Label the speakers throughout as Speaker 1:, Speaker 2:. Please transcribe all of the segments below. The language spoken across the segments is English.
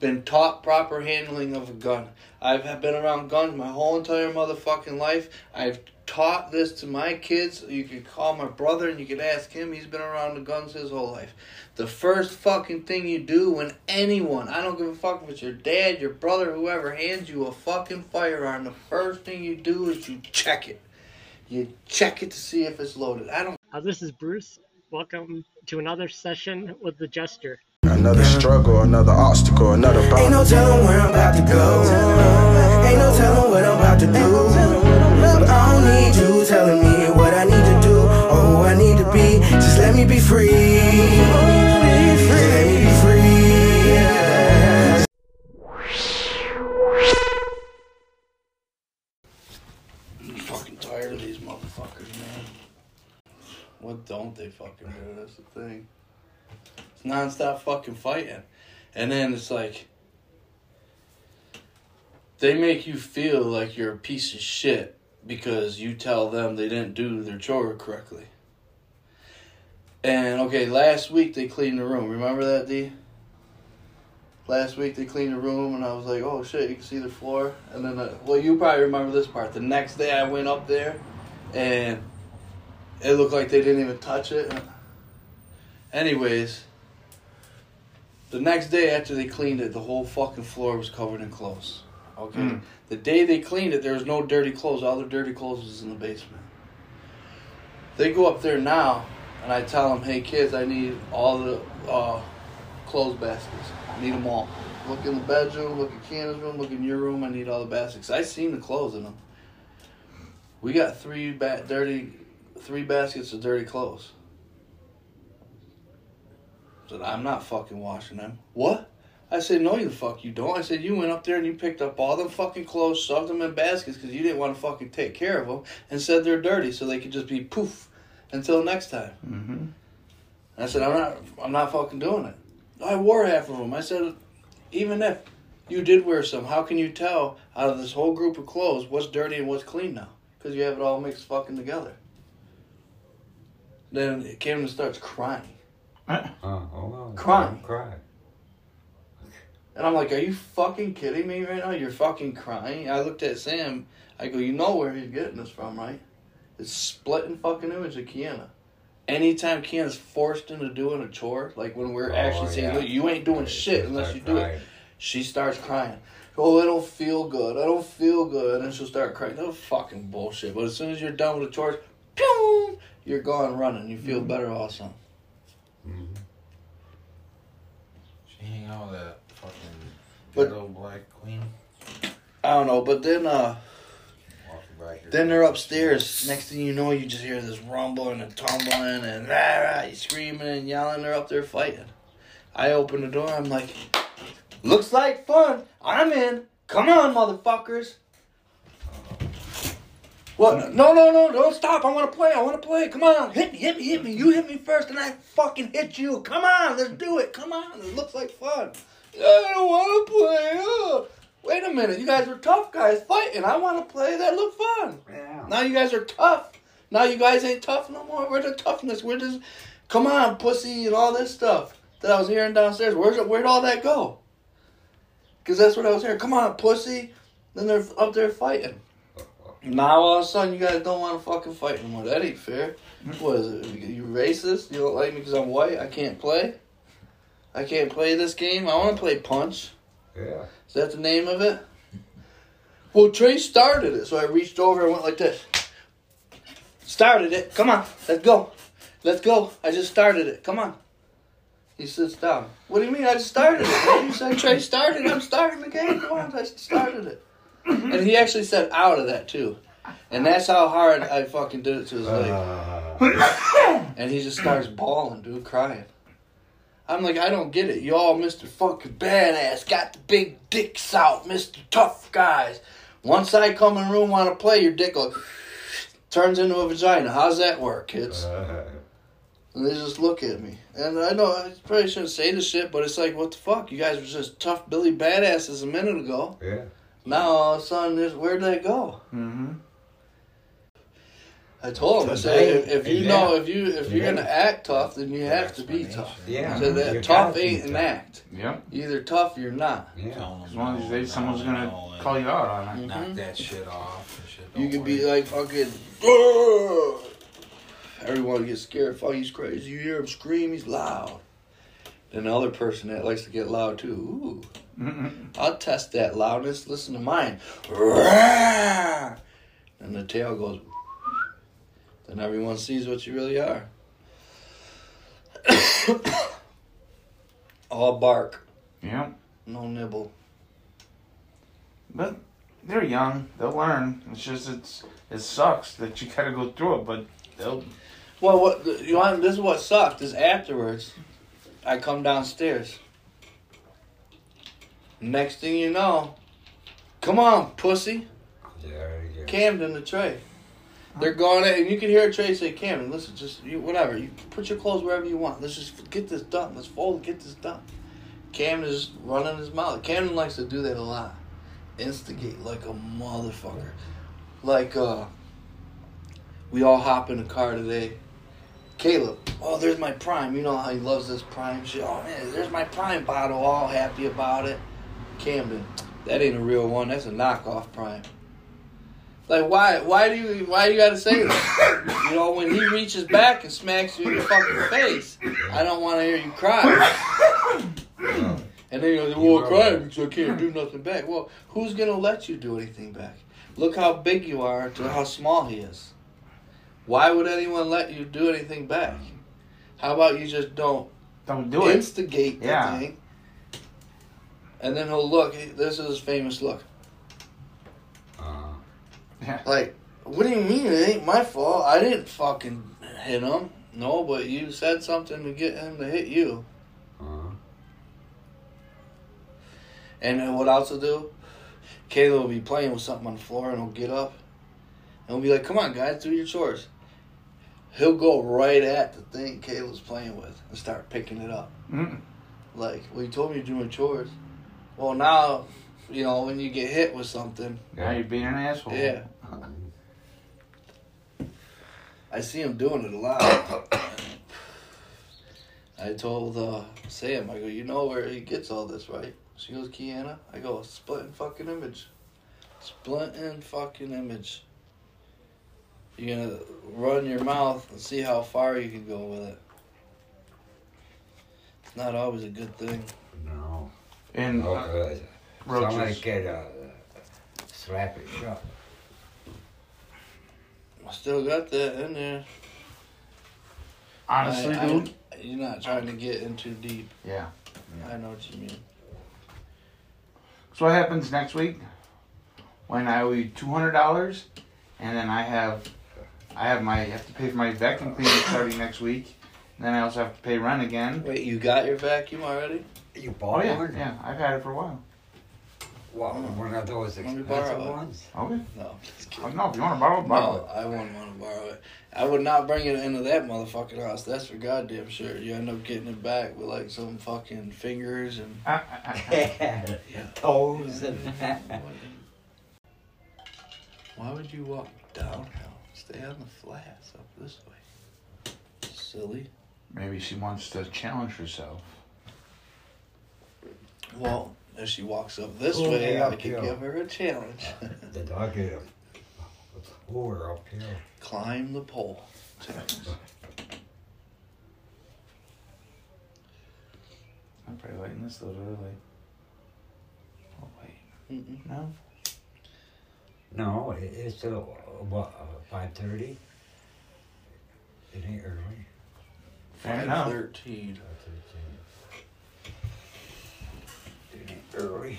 Speaker 1: been taught proper handling of a gun. I've been around guns my whole entire motherfucking life. I've taught this to my kids. You could call my brother and you could ask him. He's been around the guns his whole life. The first fucking thing you do when anyone, I don't give a fuck if it's your dad, your brother, whoever, hands you a fucking firearm, the first thing you do is you check it. You check it to see if it's loaded. I don't
Speaker 2: Uh, this is Bruce. Welcome to another session with the Jester.
Speaker 3: Another struggle, another obstacle, another
Speaker 4: Ain't no telling where I'm about to go. Ain't no telling what I'm about to do. But I don't need you telling me what I need to do or who I need to be. Just let me be free. Let me be free. yeah.
Speaker 1: I'm fucking tired of these motherfuckers, man. What don't they fucking do? That's the thing. Nonstop fucking fighting. And then it's like they make you feel like you're a piece of shit because you tell them they didn't do their chore correctly. And okay, last week they cleaned the room. Remember that, D? Last week they cleaned the room, and I was like, "Oh shit, you can see the floor." And then, uh, well, you probably remember this part. The next day I went up there, and it looked like they didn't even touch it. Anyways, the next day after they cleaned it, the whole fucking floor was covered in clothes. Okay. The day they cleaned it, there was no dirty clothes. All the dirty clothes was in the basement. They go up there now, and I tell them, "Hey kids, I need all the uh, clothes baskets. I need them all. Look in the bedroom, look in Kiana's room, look in your room. I need all the baskets. I seen the clothes in them. We got three ba- dirty, three baskets of dirty clothes. Said I'm not fucking washing them. What? I said no, you fuck you don't. I said you went up there and you picked up all them fucking clothes, shoved them in baskets because you didn't want to fucking take care of them, and said they're dirty so they could just be poof until next time.
Speaker 5: Mm-hmm.
Speaker 1: I said, I'm not, I'm not fucking doing it. I wore half of them. I said, even if you did wear some, how can you tell out of this whole group of clothes what's dirty and what's clean now? Because you have it all mixed fucking together. Then Camden starts crying.
Speaker 5: Oh, hold on.
Speaker 1: Crying.
Speaker 5: Cry.
Speaker 1: And I'm like, are you fucking kidding me right now? You're fucking crying? I looked at Sam. I go, you know where he's getting this from, right? It's splitting fucking image of Kiana. Anytime Kiana's forced into doing a chore, like when we're
Speaker 5: Oh,
Speaker 1: actually saying, look, you ain't doing shit unless you do it. She starts crying. Oh, I don't feel good. I don't feel good. And she'll start crying. That's fucking bullshit. But as soon as you're done with the chores, pew, you're gone running. You feel mm-hmm. better all of a sudden.
Speaker 6: She hang out with that fucking
Speaker 1: But-
Speaker 6: ghetto black queen.
Speaker 1: I don't know. But then, uh,
Speaker 6: Walking back here.
Speaker 1: Then they're upstairs. Next thing you know, you just hear this rumbling and tumbling and rah, rah, you screaming and yelling. They're up there fighting. I open the door. I'm like, looks like fun. I'm in. Come on, motherfuckers. What? No, no, no! Don't stop! I want to play. I want to play. Come on, hit me, hit me, hit me. You hit me first, and I fucking hit you. Come on, let's do it. Come on, it looks like fun. I don't want to play. Oh. Wait a minute, you guys were tough guys fighting. I want to play. That looked fun.
Speaker 5: Yeah.
Speaker 1: Now you guys are tough. Now you guys ain't tough no more. Where's the toughness? Where does, come on, pussy, and all this stuff that I was hearing downstairs. Where's it? Where'd all that go? Because that's what I was hearing. Come on, pussy. Then they're up there fighting. Now all of a sudden you guys don't want to fucking fight anymore. That ain't fair. What is it? You racist? You don't like me because I'm white? I can't play. I can't play this game. I want to play punch.
Speaker 5: Yeah.
Speaker 1: Is that the name of it? Well, Trey started it, so I reached over and went like this. Started it. Come on, let's go. Let's go. I just started it. Come on. He sits down. What do you mean? I just started it. You said Trey started. I'm starting the game. Come on, I just started it. And he actually said out of that too. And that's how hard I fucking did it to his leg.
Speaker 5: Uh,
Speaker 1: And he just starts bawling, dude, crying. I'm like, I don't get it. You all Mr. Fucking Badass, got the big dicks out, Mr. Tough Guys. Once I come in the room, want to play, your dick will, turns into a vagina. How's that work, kids?
Speaker 5: uh,
Speaker 1: And they just look at me. And I know I probably shouldn't say this shit, but it's like, what the fuck? You guys were just tough Billy Badasses a minute ago.
Speaker 5: yeah.
Speaker 1: Now all of a sudden, this, where'd they go?
Speaker 5: Mm-hmm.
Speaker 1: I told him. I said, if, if you
Speaker 6: yeah.
Speaker 1: know, if you if you're
Speaker 6: Yeah.
Speaker 1: gonna act tough, then you have to be tough.
Speaker 6: Yeah.
Speaker 1: So that
Speaker 6: You
Speaker 1: tough
Speaker 6: gotta
Speaker 1: ain't an act.
Speaker 7: Yep.
Speaker 1: You're either tough or you're not.
Speaker 6: Yeah.
Speaker 7: Because one of these days, someone's gonna
Speaker 6: No,
Speaker 7: call you out on it.
Speaker 6: Knock that shit off. Shit.
Speaker 1: You
Speaker 6: Don't
Speaker 1: could be like fucking. "Ugh." Everyone gets scared. Fuck, he's crazy. You hear him scream, he's loud. And the other person that likes to get loud too. Ooh.
Speaker 7: Mhm.
Speaker 1: I'll test that loudness. Listen to mine. And the tail goes. Then everyone sees what you really are. All bark,
Speaker 7: Yep.
Speaker 1: no nibble.
Speaker 7: But they're young. They'll learn. It's just it's it sucks that you gotta go through it, but they'll.
Speaker 1: Well, what you want? This is what sucked. Is afterwards, I come downstairs. Next thing you know, come on, pussy,
Speaker 5: There you go.
Speaker 1: Camden the tray. They're going in, and you can hear Trey say, "Camden, listen, just you, whatever. You put your clothes wherever you want. Let's just get this done. Let's fold, and get this done." Camden is running his mouth. Camden likes to do that a lot. Instigate like a motherfucker. Like uh, we all hop in a car today. Caleb, oh, there's my prime. You know how he loves this prime shit. Oh man, there's my prime bottle. All happy about it. Camden, that ain't a real one. That's a knockoff prime. Like why? Why do you? Why you gotta say that? You know, when he reaches back and smacks you in the fucking face, I don't want to hear you cry. And then you go, well, I cried because I can't do nothing back. Well, who's gonna let you do anything back? Look how big you are to how small he is. Why would anyone let you do anything back? How about you just don't
Speaker 7: Don't do it.
Speaker 1: instigate the
Speaker 7: Yeah.
Speaker 1: thing? And then he'll look. This is his famous look.
Speaker 5: Uh,
Speaker 1: Like, what do you mean? It ain't my fault. I didn't fucking hit him. No, but you said something to get him to hit you.
Speaker 5: Uh-huh.
Speaker 1: And then what else will do? Kayla will be playing with something on the floor and he'll get up. And he'll be like, come on, guys, do your chores. He'll go right at the thing Kayla's playing with and start picking it up.
Speaker 7: Mm.
Speaker 1: Like, well, you told me you're doing chores. Well, now, you know, when you get hit with something,
Speaker 7: Now you're being an asshole.
Speaker 1: yeah. I see him doing it a lot. I told uh, Sam, I go, you know where he gets all this, right? She goes, Kiana. I go, splitting fucking image. Splitting fucking image. You're gonna run your mouth and see how far you can go with it. It's not always a good thing.
Speaker 5: no.
Speaker 7: And
Speaker 5: Oh,
Speaker 7: uh,
Speaker 5: uh, somebody
Speaker 7: roaches.
Speaker 5: could uh, slap it shut.
Speaker 1: I still got that in there.
Speaker 7: Honestly,
Speaker 1: I- I-
Speaker 7: dude.
Speaker 1: You're not trying to get in too deep.
Speaker 7: Yeah.
Speaker 1: I know what you mean.
Speaker 7: So what happens next week? When I owe you two hundred dollars, and then I have, I have my have to pay for my vacuum cleaner starting next week. And then I also have to pay rent again.
Speaker 1: Wait, you got your vacuum already?
Speaker 5: You
Speaker 7: Oh
Speaker 5: bought
Speaker 7: yeah,
Speaker 5: one?
Speaker 7: yeah. I've had it for a while.
Speaker 5: What, one of those
Speaker 1: Let me
Speaker 5: expensive
Speaker 1: it.
Speaker 5: ones?
Speaker 7: Okay.
Speaker 1: No, just
Speaker 7: Oh,
Speaker 1: kidding.
Speaker 7: no, if you want to borrow, it, borrow
Speaker 1: No, I wouldn't want to borrow it. I would not bring it into that motherfucking house. That's for goddamn sure. You end up getting it back with like some fucking fingers and.
Speaker 7: it.
Speaker 5: Toes and
Speaker 1: Why would you walk downhill? Stay on the flats up this way. Silly.
Speaker 7: Maybe she wants to challenge herself.
Speaker 1: Well, if she walks up this
Speaker 5: Oh,
Speaker 1: way,
Speaker 5: yeah,
Speaker 1: I could
Speaker 5: yeah.
Speaker 1: give her a challenge.
Speaker 5: Uh, the dog ate a whore uphill.
Speaker 1: Climb the pole.
Speaker 7: I'm probably lighting this a little early. Oh wait,
Speaker 1: Mm-mm.
Speaker 7: no.
Speaker 5: No, it, it's uh, what five thirty. It ain't early.
Speaker 7: Fair enough.
Speaker 1: 513.
Speaker 5: It ain't early.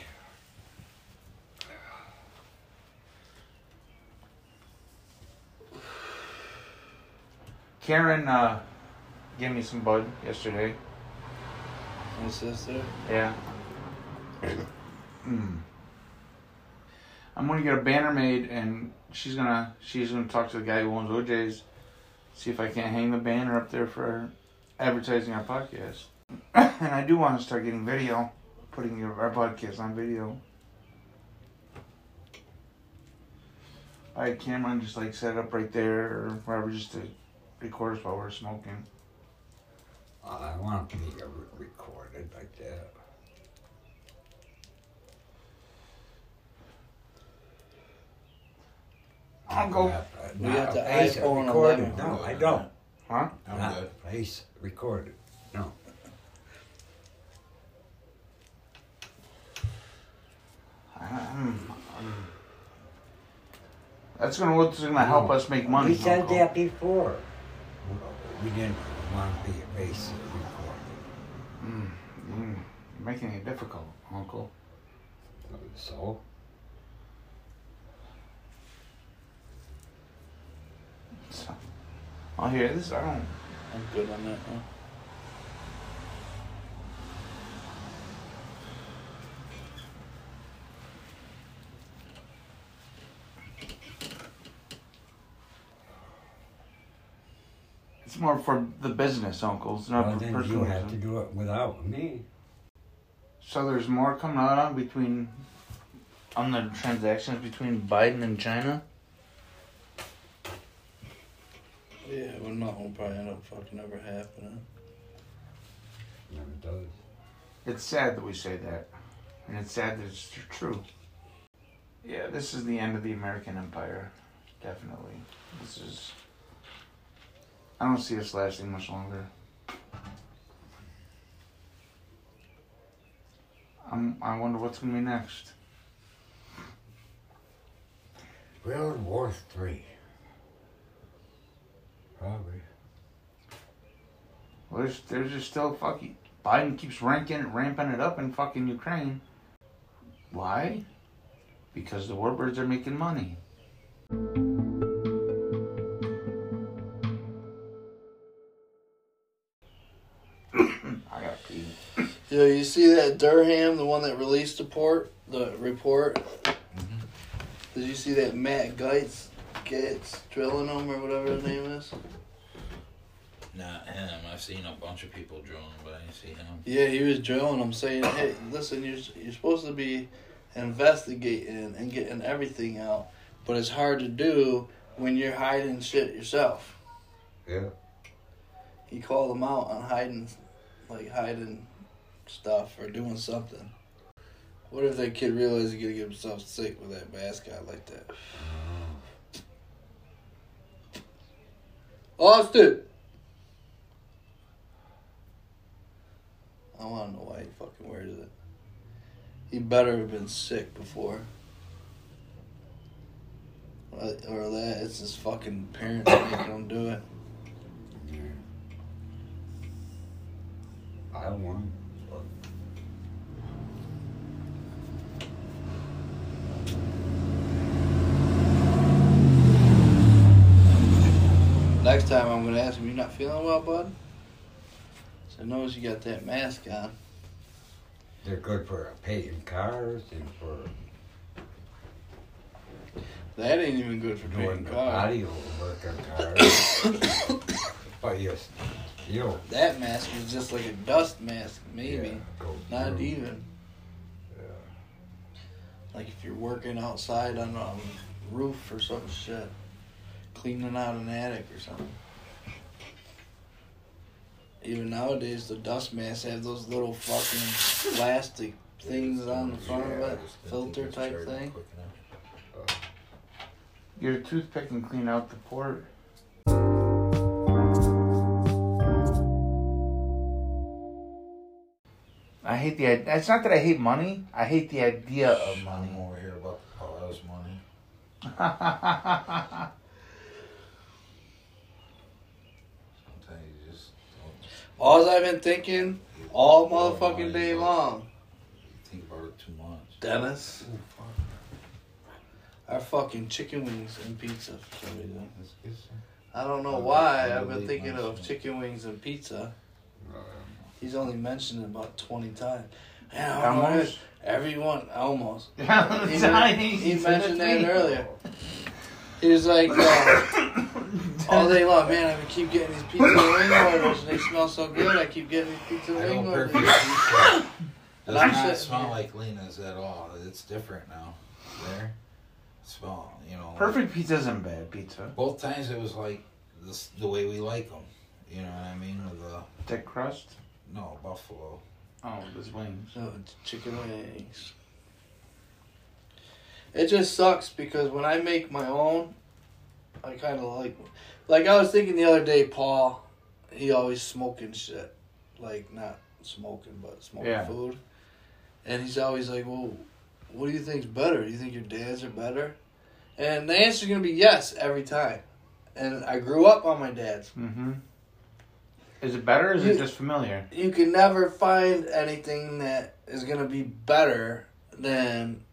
Speaker 7: Karen uh, gave me some bud yesterday.
Speaker 1: My sister.
Speaker 7: Yeah. Hmm. I'm gonna get a banner made, and she's gonna she's gonna talk to the guy who owns OJ's, see if I can't hang the banner up there for advertising our podcast. and I do want to start getting video, putting our podcast on video. I a camera just like set up right there or wherever just to record us while we're smoking.
Speaker 5: Uh, I want to be re- recorded like that.
Speaker 7: Uncle.
Speaker 5: Uh,
Speaker 1: We
Speaker 5: not
Speaker 1: have the
Speaker 5: face it
Speaker 1: iPhone
Speaker 5: recorded.
Speaker 1: 11.
Speaker 5: No, I don't.
Speaker 7: Huh?
Speaker 6: I'm
Speaker 5: Not
Speaker 6: good.
Speaker 5: Face recorded. No.
Speaker 7: Um, um, that's gonna what's gonna help us make money.
Speaker 5: We said
Speaker 7: Uncle.
Speaker 5: that before. We didn't want to be face recorded.
Speaker 7: Mm, you're making it difficult, Uncle.
Speaker 5: So,
Speaker 7: So, oh, here, this I don't.
Speaker 1: I'm good on that. Huh?
Speaker 7: It's more for the business, Uncle. It's not
Speaker 5: well,
Speaker 7: for
Speaker 5: then
Speaker 7: personal.
Speaker 5: you have to
Speaker 7: reasons.
Speaker 5: do it without me.
Speaker 7: So there's more coming out on between on the transactions between Biden and China.
Speaker 1: Yeah, well, not will probably end up fucking never happening.
Speaker 5: Never does.
Speaker 7: It's sad that we say that, and it's sad that it's tr- true. Yeah, this is the end of the American Empire, definitely. This is. I don't see us lasting much longer. I'm, I wonder what's gonna be next.
Speaker 5: World War Three. Probably.
Speaker 7: Well, there's, there's just still fucking Biden keeps ranking ramping it up in fucking Ukraine. Why? Because the warbirds are making money. I got pee.
Speaker 1: Yo, you see that Durham, the one that released the port, the report? Mm-hmm. Did you see that Matt Geitz, Gaetz drilling them or whatever his name is?
Speaker 6: Not him. I've seen a bunch of people drilling, but I didn't see him.
Speaker 1: Yeah, he was drilling them, saying, "Hey, listen, you're you're supposed to be investigating and getting everything out, but it's hard to do when you're hiding shit yourself."
Speaker 5: Yeah.
Speaker 1: He called them out on hiding, like hiding stuff or doing something. What if that kid realized he's gonna get himself sick with that mascot like that? Uh, Austin! I wanna know why he fucking wears it. He better have been sick before. Or or that, it's his fucking parents making him do it.
Speaker 5: yeah. I won.
Speaker 1: Next time I'm gonna ask him, you not feeling well, bud? So I notice you got that mask on.
Speaker 5: They're good for painting cars and for
Speaker 1: That ain't even good for
Speaker 5: doing
Speaker 1: cars.
Speaker 5: audio work on cars. but yes, you
Speaker 1: That mask is just like a dust mask, maybe.
Speaker 5: Yeah,
Speaker 1: Not
Speaker 5: through.
Speaker 1: even.
Speaker 5: Yeah.
Speaker 1: Like if you're working outside on a roof or some shit. Cleaning out an attic or something. Even nowadays, the dust masks have those little fucking plastic things on the front of it, filter type thing.
Speaker 7: Get a toothpick and clean out the port. I hate the. i- It's not that I hate money. I hate the idea of money.
Speaker 6: I'm over here about Paul's money. Sometimes you just don't
Speaker 1: All I've been thinking all
Speaker 6: Oh,
Speaker 1: motherfucking day long.
Speaker 6: think about it too much.
Speaker 1: Dennis. Our fucking chicken wings and pizza for some reason. I don't know why.
Speaker 6: I
Speaker 1: I've been thinking of chicken wings and pizza. He's only mentioned it about 20 times. And I don't know,
Speaker 7: Almost.
Speaker 1: Everyone, almost. He,
Speaker 7: he,
Speaker 1: he mentioned that earlier. He was like, uh, all day long, man, I keep getting these pizza and wing orders and they smell so good. I keep getting these pizza
Speaker 6: I
Speaker 1: and wing orders.
Speaker 6: perfect. Does not
Speaker 1: sitting
Speaker 6: smell
Speaker 1: here.
Speaker 6: like Lena's at all. It's different now. There. small. You know,
Speaker 7: Perfect pizza isn't bad pizza.
Speaker 6: Both times it was like this, the way we like them. You know what I mean? With the
Speaker 7: Thick crust.
Speaker 6: no buffalo.
Speaker 7: Oh, there's wings.
Speaker 1: No, chicken wings. It just sucks because when I make my own, I kind of like. Like I was thinking the other day, Paul, he always smoking shit, like not smoking but smoking
Speaker 7: Yeah.
Speaker 1: food, and he's always like, "Well, what do you think's better? Do you think your dads are better?" And the answer's gonna be yes every time. And I grew up on my dad's.
Speaker 7: Mm-hmm. Is it better or is
Speaker 1: You-
Speaker 7: it just familiar?
Speaker 1: you can never find anything that is gonna be better than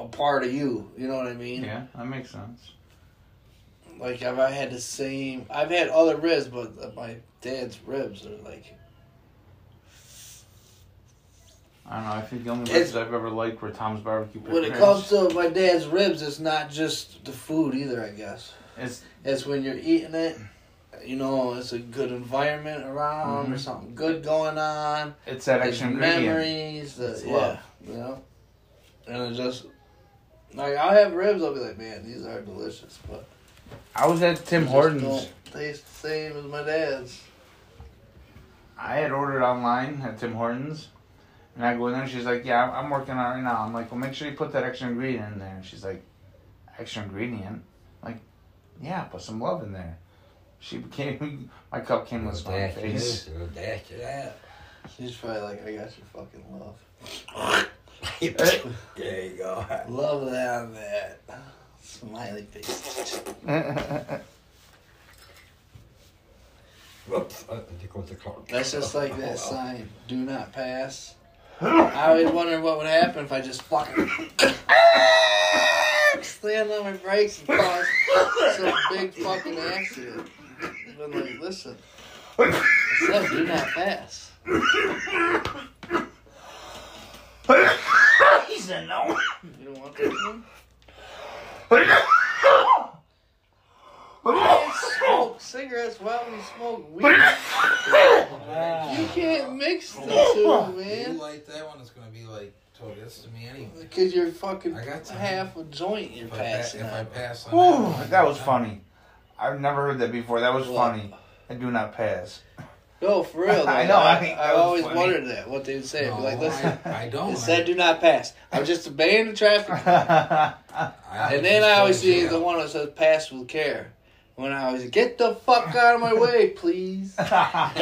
Speaker 1: a part of you. You know what I mean?
Speaker 7: Yeah, that makes sense.
Speaker 1: Like if I had the same, I've had other ribs, but my dad's ribs are like
Speaker 7: I don't know. I think the only ribs I've ever liked were Tom's barbecue.
Speaker 1: when it
Speaker 7: ribs.
Speaker 1: comes to my dad's ribs, it's not just the food either. I guess
Speaker 7: it's
Speaker 1: it's when you're eating it. You know, it's a good environment around.
Speaker 7: Mhm.
Speaker 1: There's something good going on.
Speaker 7: it's that extra
Speaker 1: memories. The,
Speaker 7: It's
Speaker 1: yeah,
Speaker 7: love.
Speaker 1: you know, and it just like I have ribs. I'll be like, man, these are delicious, but
Speaker 7: I was at Tim
Speaker 1: they just
Speaker 7: Hortons.
Speaker 1: don't taste the same as my dad's.
Speaker 7: I had ordered online at Tim Hortons, and I go in there. and She's like, "Yeah, I'm- I'm working on it right now." I'm like, "Well, make sure you put that extra ingredient in there." And she's like, "Extra ingredient?" I'm like, yeah, put some love in there. She became my cup came with
Speaker 5: my
Speaker 7: face.
Speaker 5: this, little dash of that.
Speaker 1: She's probably like, I got your fucking love.
Speaker 5: There you go.
Speaker 1: Love that on that. Smiley face.
Speaker 5: Whoops, there goes the clock.
Speaker 1: That's just like that oh, sign, do not pass. I always wonder what would happen if I just fucking stand on my brakes and cause some big fucking accident. But like, listen, it said do not pass.
Speaker 7: He said no.
Speaker 1: You don't want that one? You can't smoke cigarettes while you smoke weed. You can't mix the two,
Speaker 6: If you
Speaker 1: man.
Speaker 6: like that one, it's gonna be like totally this to me anyway.
Speaker 1: Because you're fucking
Speaker 6: I got time.
Speaker 1: half a joint you're
Speaker 6: If I, pa-
Speaker 1: passing
Speaker 6: if I pass on
Speaker 7: Whew,
Speaker 6: one,
Speaker 7: that was funny. I've never heard that before. That was
Speaker 1: What?
Speaker 7: funny. I do not pass.
Speaker 1: No, for real. Though.
Speaker 7: I know, I
Speaker 1: I, I always
Speaker 7: funny.
Speaker 1: wondered that what they would say. I'd like, listen,
Speaker 6: I, I don't.
Speaker 1: it said do not pass. I'm just obeying the traffic.
Speaker 6: I,
Speaker 1: and then I always see the one that says pass with care. When I always get the fuck out of my way, please.
Speaker 6: I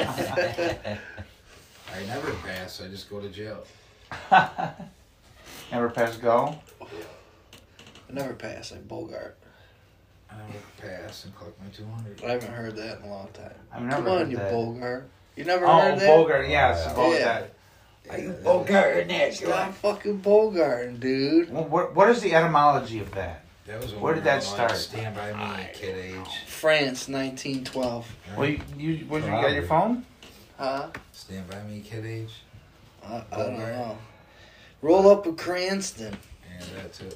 Speaker 6: never pass. I just go to jail.
Speaker 7: Never pass go.
Speaker 1: I never pass like Bogart.
Speaker 6: I never pass and collect my two hundred.
Speaker 1: I haven't heard that in a long time.
Speaker 7: I've never
Speaker 1: Come on,
Speaker 7: heard
Speaker 1: you
Speaker 7: that.
Speaker 1: Bogart. You never
Speaker 7: Oh,
Speaker 1: heard that?
Speaker 7: Bogart, yes,
Speaker 5: Yeah.
Speaker 7: Bogart.
Speaker 5: Are you Bogart in that
Speaker 1: Stop fucking Bogarting, dude.
Speaker 7: Well, what, what is the etymology of that?
Speaker 6: That was
Speaker 7: Where did that
Speaker 6: we were, like,
Speaker 7: start?
Speaker 6: Stand by me, kid age.
Speaker 1: France, 1912.
Speaker 7: Well, you, you, what, you got your phone?
Speaker 1: Huh?
Speaker 6: Stand by me, kid age.
Speaker 1: I, I don't know. Roll up a Cranston.
Speaker 6: Yeah, that too.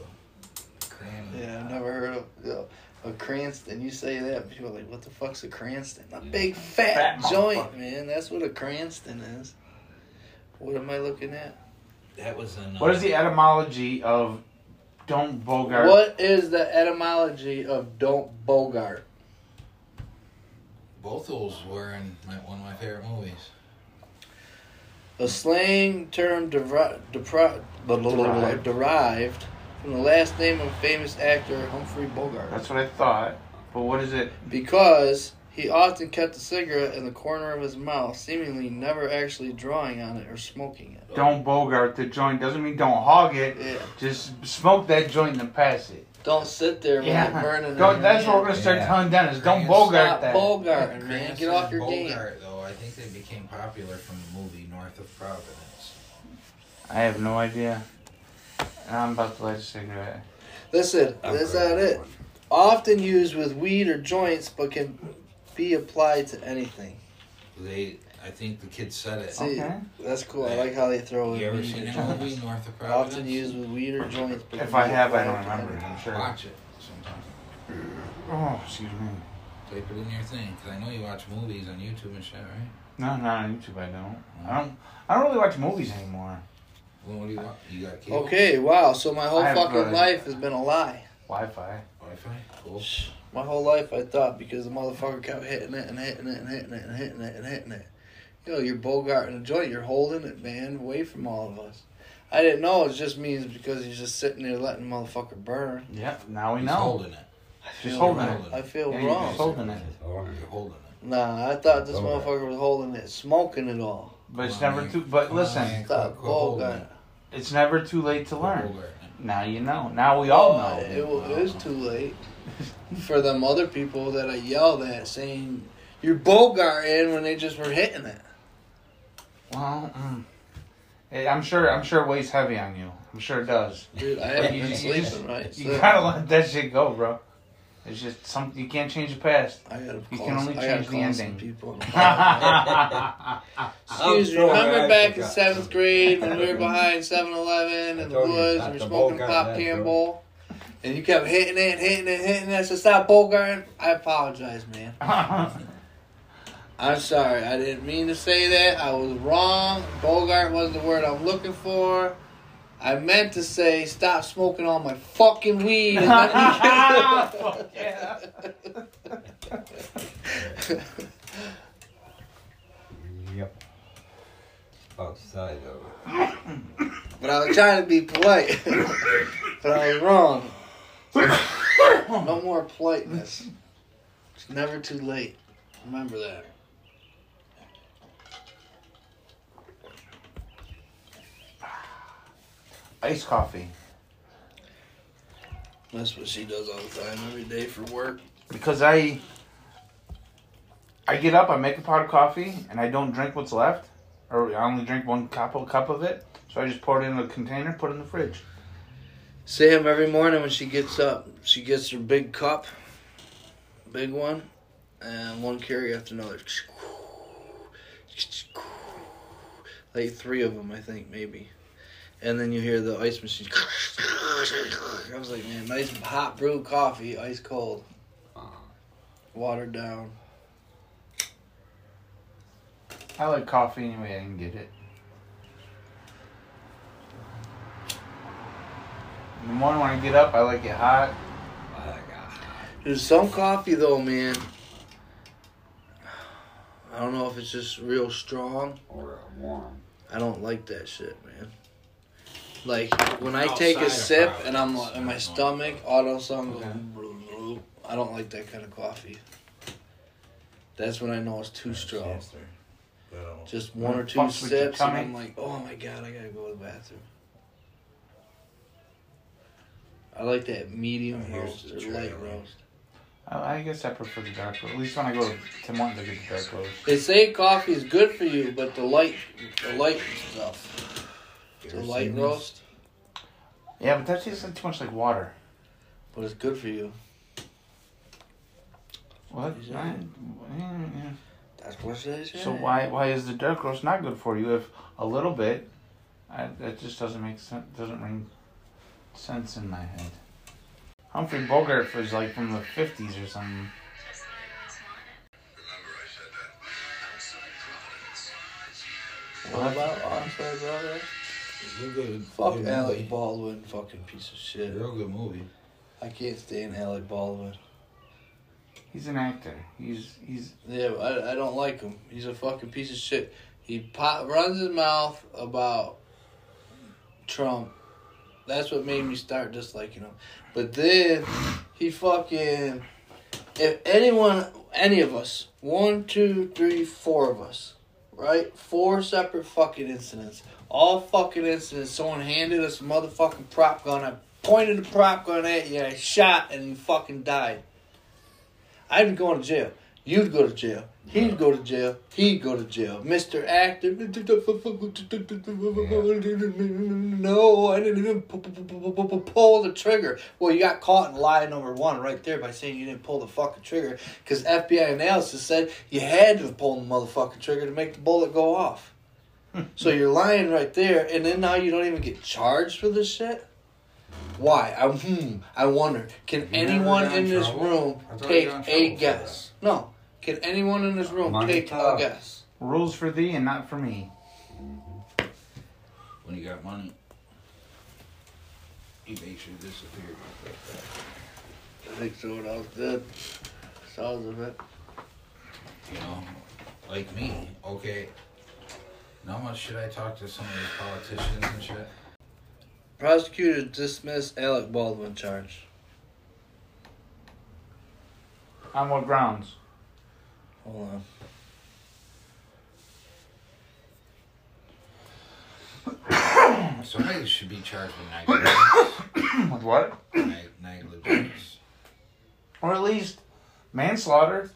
Speaker 6: Cranny.
Speaker 1: Yeah, I've never heard of you know, a Cranston. You say that, people are like, what the fuck's a Cranston? A big fat,
Speaker 7: Fat
Speaker 1: joint, man. That's what a Cranston is. What am I looking at?
Speaker 6: That was in. Uh,
Speaker 7: What is the etymology of don't Bogart?
Speaker 1: What is the etymology of don't Bogart?
Speaker 6: Both of those were in my, one of my favorite movies.
Speaker 1: A slang term deri- depri-
Speaker 7: Derived.
Speaker 1: Derived from the last name of famous actor Humphrey Bogart.
Speaker 7: That's what I thought. But what is it?
Speaker 1: Because he often kept a cigarette in the corner of his mouth, seemingly never actually drawing on it or smoking it.
Speaker 7: Don't Bogart the joint. Doesn't mean don't hog it.
Speaker 1: Yeah.
Speaker 7: Just smoke that joint and then pass it.
Speaker 1: Don't sit there when
Speaker 7: Yeah.
Speaker 1: you're burning.
Speaker 7: Don't, that's what we're gonna start
Speaker 5: Yeah.
Speaker 7: telling Dennis. Don't
Speaker 6: Cranston.
Speaker 7: Bogart
Speaker 1: Stop
Speaker 7: that.
Speaker 1: Bogarting, man.
Speaker 6: Cranston
Speaker 1: Get off
Speaker 6: and
Speaker 1: your game.
Speaker 6: Bogart, though, I think they became popular from the movie North of Providence.
Speaker 7: I have no idea. And I'm about to light a cigarette.
Speaker 1: Listen,
Speaker 5: I'm
Speaker 1: that's
Speaker 5: ready
Speaker 1: not it.
Speaker 5: one.
Speaker 1: Often used with weed or joints, but can be applied to anything.
Speaker 6: They, I think the kid said it.
Speaker 1: See,
Speaker 7: Okay.
Speaker 1: that's cool. I like how they throw in
Speaker 6: You ever
Speaker 1: weed
Speaker 6: seen
Speaker 1: or
Speaker 6: the
Speaker 1: joints.
Speaker 6: movie North of Providence?
Speaker 1: Often used with weed or joints, but
Speaker 7: If I have, I don't remember.
Speaker 1: anything.
Speaker 7: I'm sure.
Speaker 6: Watch it sometime.
Speaker 7: Oh, excuse me.
Speaker 6: Type it in your thing, because I know you watch movies on YouTube and shit, right?
Speaker 7: No, not on YouTube. I don't. I don't. I don't really watch movies anymore.
Speaker 6: Well, what do you want? You got cable?
Speaker 1: Okay, wow. So my whole
Speaker 7: I have,
Speaker 1: fucking
Speaker 7: uh,
Speaker 1: life has been a lie.
Speaker 7: Wi-Fi.
Speaker 6: Wi-Fi. Cool.
Speaker 1: My whole life I thought because the motherfucker kept hitting it and hitting it and hitting it and hitting it and hitting it. Yo, you're Bogart in a joint. You're holding it, man, away from all of us. I didn't know it just means because he's just sitting there letting the motherfucker burn.
Speaker 7: Yyep. Now we know.
Speaker 6: He's
Speaker 7: know.
Speaker 6: holding it.
Speaker 1: I
Speaker 7: Just holding
Speaker 1: wrong.
Speaker 6: it.
Speaker 1: I feel
Speaker 7: Yeah,
Speaker 1: wrong.
Speaker 7: just holding it.
Speaker 6: You're holding it.
Speaker 1: Nah, I thought this
Speaker 5: All right.
Speaker 1: motherfucker was holding it, smoking it all.
Speaker 7: But it's never too. But listen,
Speaker 6: man,
Speaker 1: Stop
Speaker 6: quit- quit holding
Speaker 1: Bogart.
Speaker 6: it.
Speaker 7: it's never too late to learn. Now you know. Now we all know.
Speaker 1: It, wa- it is too late for them other people that I yelled at saying you're Bogart in when they just were hitting it.
Speaker 7: Well, mm. I'm sure. I'm sure it weighs heavy on you. I'm sure it does.
Speaker 1: Dude, I haven't
Speaker 7: You-
Speaker 1: been
Speaker 7: you
Speaker 1: sleeping
Speaker 7: just-
Speaker 1: right.
Speaker 7: You
Speaker 1: so
Speaker 7: gotta let that shit go, bro. It's just something you can't change the past.
Speaker 1: I gotta
Speaker 7: you can only
Speaker 1: some- I gotta
Speaker 7: change the
Speaker 1: call some
Speaker 7: ending.
Speaker 1: People.
Speaker 5: I'm
Speaker 1: Excuse me,
Speaker 5: so
Speaker 1: remember back
Speaker 5: you
Speaker 1: in seventh grade when we were behind 7 Eleven in the woods and we
Speaker 5: the
Speaker 1: were smoking pop
Speaker 5: that,
Speaker 1: can bowl? And you kept hitting it, hitting it, hitting it. So stop Bogart. I apologize, man. I'm sorry. I didn't mean to say that. I was wrong. Bogart wasn't the word I'm looking for. I meant to say, stop smoking all my fucking weed. And let me
Speaker 7: Fuck yeah.
Speaker 5: Yep. Outside of it.
Speaker 1: But I was trying to be polite. but I was wrong. No more politeness. It's never too late. Remember that.
Speaker 7: Iced coffee.
Speaker 1: That's what she does all the time, every day for work.
Speaker 7: Because I I get up, I make a pot of coffee, and I don't drink what's left. Or I only drink one cup cup of it. So I just pour it in a container, put it in the fridge.
Speaker 1: Sam, every morning when she gets up, she gets her big cup, big one, and one carry after another. Like three of them, I think, maybe. And then you hear the ice machine. I was like, man, nice hot brew coffee, ice cold, uh-huh. watered down.
Speaker 7: I like coffee anyway I can get it. In the morning when I get up, I like it hot.
Speaker 1: There's some coffee though, man. I don't know if it's just real strong.
Speaker 5: or warm.
Speaker 1: I don't like that shit, man. Like when I
Speaker 6: Outside
Speaker 1: take a
Speaker 6: of
Speaker 1: sip and I'm like, in my stomach, all of a
Speaker 7: Okay.
Speaker 1: I don't like that kind of coffee. That's when I know it's too strong. Just one or two
Speaker 7: Fucks with your
Speaker 1: sips, and
Speaker 7: tummy.
Speaker 1: I'm like, oh my god, I gotta go to the bathroom. I like that medium
Speaker 6: Here's
Speaker 1: roast
Speaker 6: the
Speaker 1: or
Speaker 6: tray,
Speaker 1: light
Speaker 6: right?
Speaker 1: roast.
Speaker 7: I, I guess I prefer the dark roast. At least when I go to Tim Hortons, I get the dark roast.
Speaker 1: They say coffee is good for you, but the light, the light stuff, the light roast,
Speaker 7: Yeah, but that tastes like too much like water.
Speaker 1: but it's good for you.
Speaker 7: What? I- yeah, yeah.
Speaker 1: That's what they say.
Speaker 7: So why why is the dark roast not good for you? If a little bit, I, that just doesn't make sense. Doesn't ring sense in my head. Humphrey Bogart was like from the fifties or something.
Speaker 1: What about Onside Brother?
Speaker 6: Real good.
Speaker 1: Fuck
Speaker 6: good
Speaker 1: Alec
Speaker 6: movie.
Speaker 1: Baldwin, fucking piece of shit.
Speaker 6: Real good movie.
Speaker 1: I can't stand Alec Baldwin.
Speaker 7: He's an actor. He's he's
Speaker 1: Yeah, I, I don't like him. He's a fucking piece of shit. He pop, runs his mouth about Trump. That's what made me start disliking him. But then he fucking. If anyone, any of us, one, two, three, four of us, right? Four separate fucking incidents. All fucking incidents. Someone handed us a motherfucking prop gun. I pointed the prop gun at you. I shot and you fucking died. I'd be going to jail. You'd go to jail. He'd go to jail. He'd go to jail. Mr. Actor. No, I didn't even pu- pu- pu- pu- pu- pull the trigger. Well, you got caught in lie number one right there by saying you didn't pull the fucking trigger because FBI analysis said you had to pulled the motherfucking trigger to make the bullet go off. So you're lying right there, and then now you don't even get charged for this shit? Why? I, hmm, I wonder. Can
Speaker 6: You
Speaker 1: anyone in
Speaker 6: in
Speaker 1: this room
Speaker 6: I thought you
Speaker 1: take a guess? No. Can anyone in this room
Speaker 5: Money
Speaker 1: take a guess?
Speaker 7: rules for thee and not for me.
Speaker 6: when he got money. He basically disappear.
Speaker 1: I think someone else did. Sounds of it.
Speaker 6: You know, like me. Okay. Now much should I talk to some of these politicians and shit?
Speaker 1: Prosecutors dismissed Alec Baldwin charge.
Speaker 7: On what grounds?
Speaker 1: Hold on.
Speaker 6: Somebody should be charged with negligence.
Speaker 7: With what?
Speaker 6: Neg- negligence.
Speaker 7: Or at least manslaughter.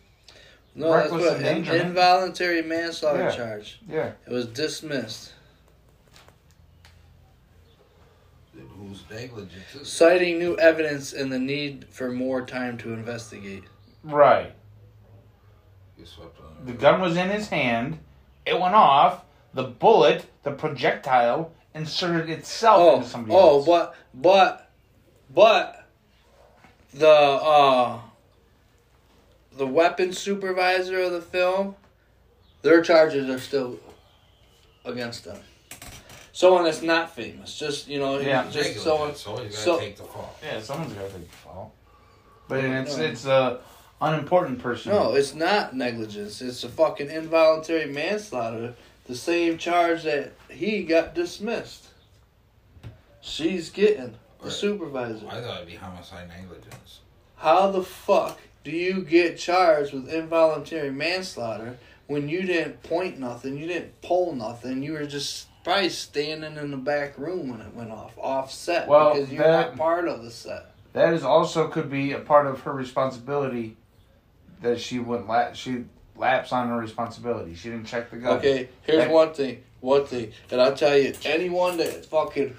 Speaker 1: No, that's what in,
Speaker 7: endangerment.
Speaker 1: involuntary manslaughter
Speaker 7: Yeah.
Speaker 1: charge.
Speaker 7: Yeah.
Speaker 1: It was dismissed,
Speaker 6: Whose negligence is it?
Speaker 1: citing new evidence and the need for more time to investigate.
Speaker 7: Right.
Speaker 6: You swept on
Speaker 7: The gun was in his hand. It went off. The bullet, the projectile, inserted itself
Speaker 1: Oh,
Speaker 7: into somebody
Speaker 1: oh,
Speaker 7: else.
Speaker 1: but but but the uh the weapons supervisor of the film, their charges are still against them. Someone that's not famous, just you know,
Speaker 7: Yeah.
Speaker 1: just
Speaker 6: Negligence,
Speaker 1: someone.
Speaker 6: so you gotta
Speaker 1: so-
Speaker 6: take the fall.
Speaker 7: Yeah, someone's got to take the fall. But it's
Speaker 1: No.
Speaker 7: it's a unimportant person.
Speaker 1: No, it's not negligence. It's a fucking involuntary manslaughter. The same charge that he got dismissed. She's getting the
Speaker 6: Right.
Speaker 1: supervisor.
Speaker 6: I thought it'd be homicide negligence.
Speaker 1: How the fuck do you get charged with involuntary manslaughter when you didn't point nothing, you didn't pull nothing, you were just probably standing in the back room when it went off, offset
Speaker 7: Well,
Speaker 1: because you're
Speaker 7: that-
Speaker 1: not part of the set.
Speaker 7: That is also could be a part of her responsibility that she went la- she lapsed on her responsibility. She didn't check the gun.
Speaker 1: Okay, here's
Speaker 7: That-
Speaker 1: one thing. One thing, and I'll tell you, anyone that fucking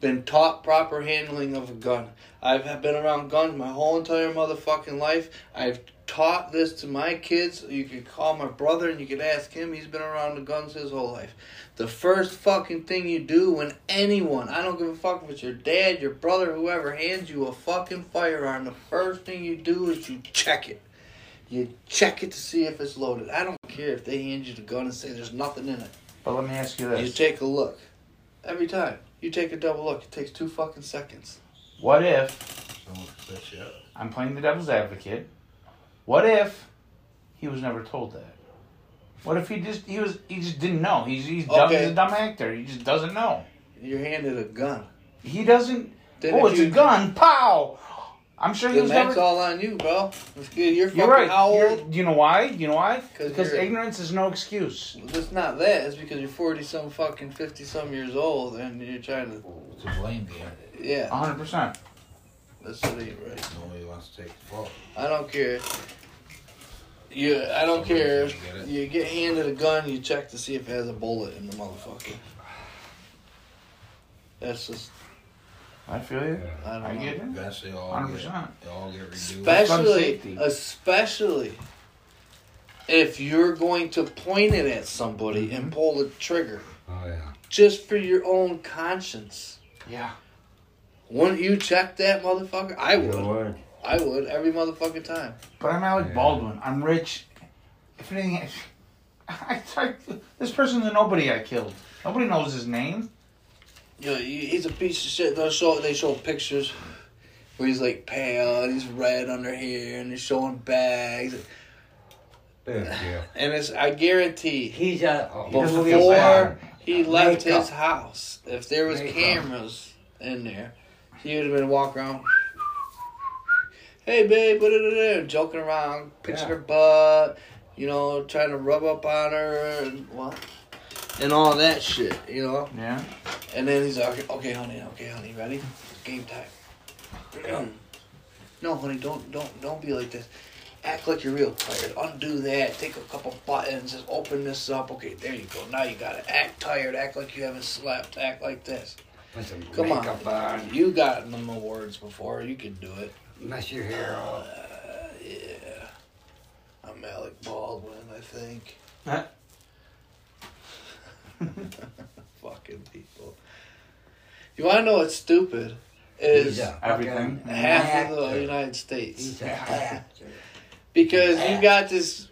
Speaker 1: been taught proper handling of a gun. I've been around guns my whole entire motherfucking life. I've taught this to my kids. You could call my brother and you could ask him. He's been around the guns his whole life. The first fucking thing you do when anyone, I don't give a fuck if it's your dad, your brother, whoever, hands you a fucking firearm, the first thing you do is you check it. You check it to see if it's loaded. I don't care if they hand you the gun and say there's nothing in it.
Speaker 7: But let me ask you this.
Speaker 1: You take a look. Every time. You take a double look. It takes two fucking seconds.
Speaker 7: What if
Speaker 6: Someone could set you up.
Speaker 7: I'm playing the devil's advocate? What if he was never told that? What if he just he was he just didn't know? He's he's dumb.
Speaker 1: Okay.
Speaker 7: He's a dumb actor. He just doesn't know.
Speaker 1: You're handed a gun.
Speaker 7: He doesn't.
Speaker 1: Then
Speaker 7: oh, it's
Speaker 1: you-
Speaker 7: a gun! Pow! I'm sure he
Speaker 1: Then
Speaker 7: was
Speaker 1: that's
Speaker 7: never.
Speaker 1: all on you, bro. It's good. You're fucking
Speaker 7: You're right.
Speaker 1: how old?
Speaker 7: you know why? You know why? Because ignorance is no excuse.
Speaker 1: It's not that. It's because you're 40 some fucking 50 some years old and you're trying to.
Speaker 6: To blame game.
Speaker 1: Yeah,
Speaker 7: hundred percent.
Speaker 1: that's what ain't right.
Speaker 6: Nobody wants to take the fall.
Speaker 1: I don't care. You, I don't
Speaker 6: Somebody's
Speaker 1: care.
Speaker 6: gonna get it.
Speaker 1: You get handed a gun, you check to see if it has a bullet in the motherfucker. That's just.
Speaker 7: I feel you.
Speaker 1: I don't
Speaker 7: I
Speaker 1: know.
Speaker 7: get it.
Speaker 6: Eventually, all
Speaker 7: Hundred
Speaker 6: get,
Speaker 7: percent.
Speaker 6: they all get reduced.
Speaker 1: especially
Speaker 7: safety.
Speaker 1: especially if you're going to point it at somebody and mm-hmm. pull the trigger
Speaker 5: Oh yeah.
Speaker 1: just for your own conscience
Speaker 7: Yeah.
Speaker 1: Wouldn't you check that motherfucker i
Speaker 5: You
Speaker 1: would
Speaker 5: would.
Speaker 1: i would every motherfucking time
Speaker 7: But I'm Alec
Speaker 5: Yeah.
Speaker 7: Baldwin. I'm rich. If anything, I, I, this person's a nobody I killed. Nobody knows his name.
Speaker 1: you know, he- he's a piece of shit they show they show pictures where he's like pale and he's red under here and he's showing bags
Speaker 5: Big deal.
Speaker 1: and it's i guarantee
Speaker 5: He's a.
Speaker 7: He doesn't feel
Speaker 1: before
Speaker 7: bad.
Speaker 1: he left
Speaker 5: Makeup.
Speaker 1: his house, if there was
Speaker 5: Makeup.
Speaker 1: cameras in there, he would have been walking around. Hey babe, joking around, pinching
Speaker 5: Yeah.
Speaker 1: her butt, you know, trying to rub up on her and what, and all that shit, you know.
Speaker 7: Yeah.
Speaker 1: And then he's like, okay, okay, honey, okay, honey, ready? It's game time. no, honey, don't, don't, don't be like this. Act like you're real tired. Undo that. Take a couple buttons. Just open this up. Okay, there you go. Now you gotta Act tired. Act like you haven't slept. Act like this.
Speaker 5: Put some
Speaker 1: Come on.
Speaker 5: makeup on.
Speaker 1: You got them awards before. You can do it.
Speaker 5: Mess your hair
Speaker 1: Uh,
Speaker 5: up.
Speaker 1: yeah. I'm Alec Baldwin, I think.
Speaker 7: Huh?
Speaker 1: Fucking people. You want to know what's stupid? Is
Speaker 5: He's a
Speaker 7: everything.
Speaker 5: fucking
Speaker 1: half of the
Speaker 5: actor.
Speaker 1: United States.
Speaker 5: He's a actor.
Speaker 1: Because you got this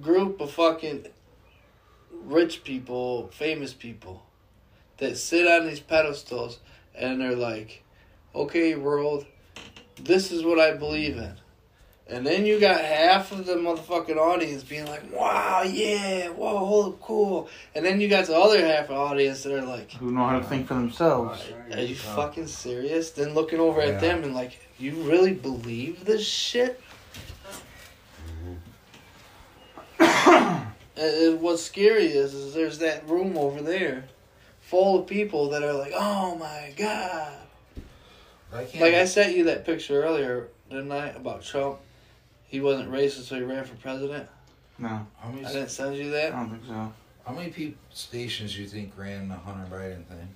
Speaker 1: group of fucking rich people, famous people, that sit on these pedestals and they're like, okay, world, this is what I believe in. And then you got half of the motherfucking audience being like, wow, yeah, whoa, hold cool. And then you got the other half of the audience that are like,
Speaker 7: Who know how to think for themselves.
Speaker 1: are you fucking serious? Then looking over
Speaker 5: Yeah.
Speaker 1: at them and like, you really believe this shit? Mm-hmm. and and what's scary is, is there's that room over there full of people that are like, oh my god.
Speaker 6: I can't.
Speaker 1: Like I sent you that picture earlier, didn't I, about Trump? He wasn't racist, so he ran for president.
Speaker 7: No,
Speaker 6: how many,
Speaker 1: I didn't send you that.
Speaker 7: I don't think so.
Speaker 6: how many peop stations you think ran the Hunter Biden thing?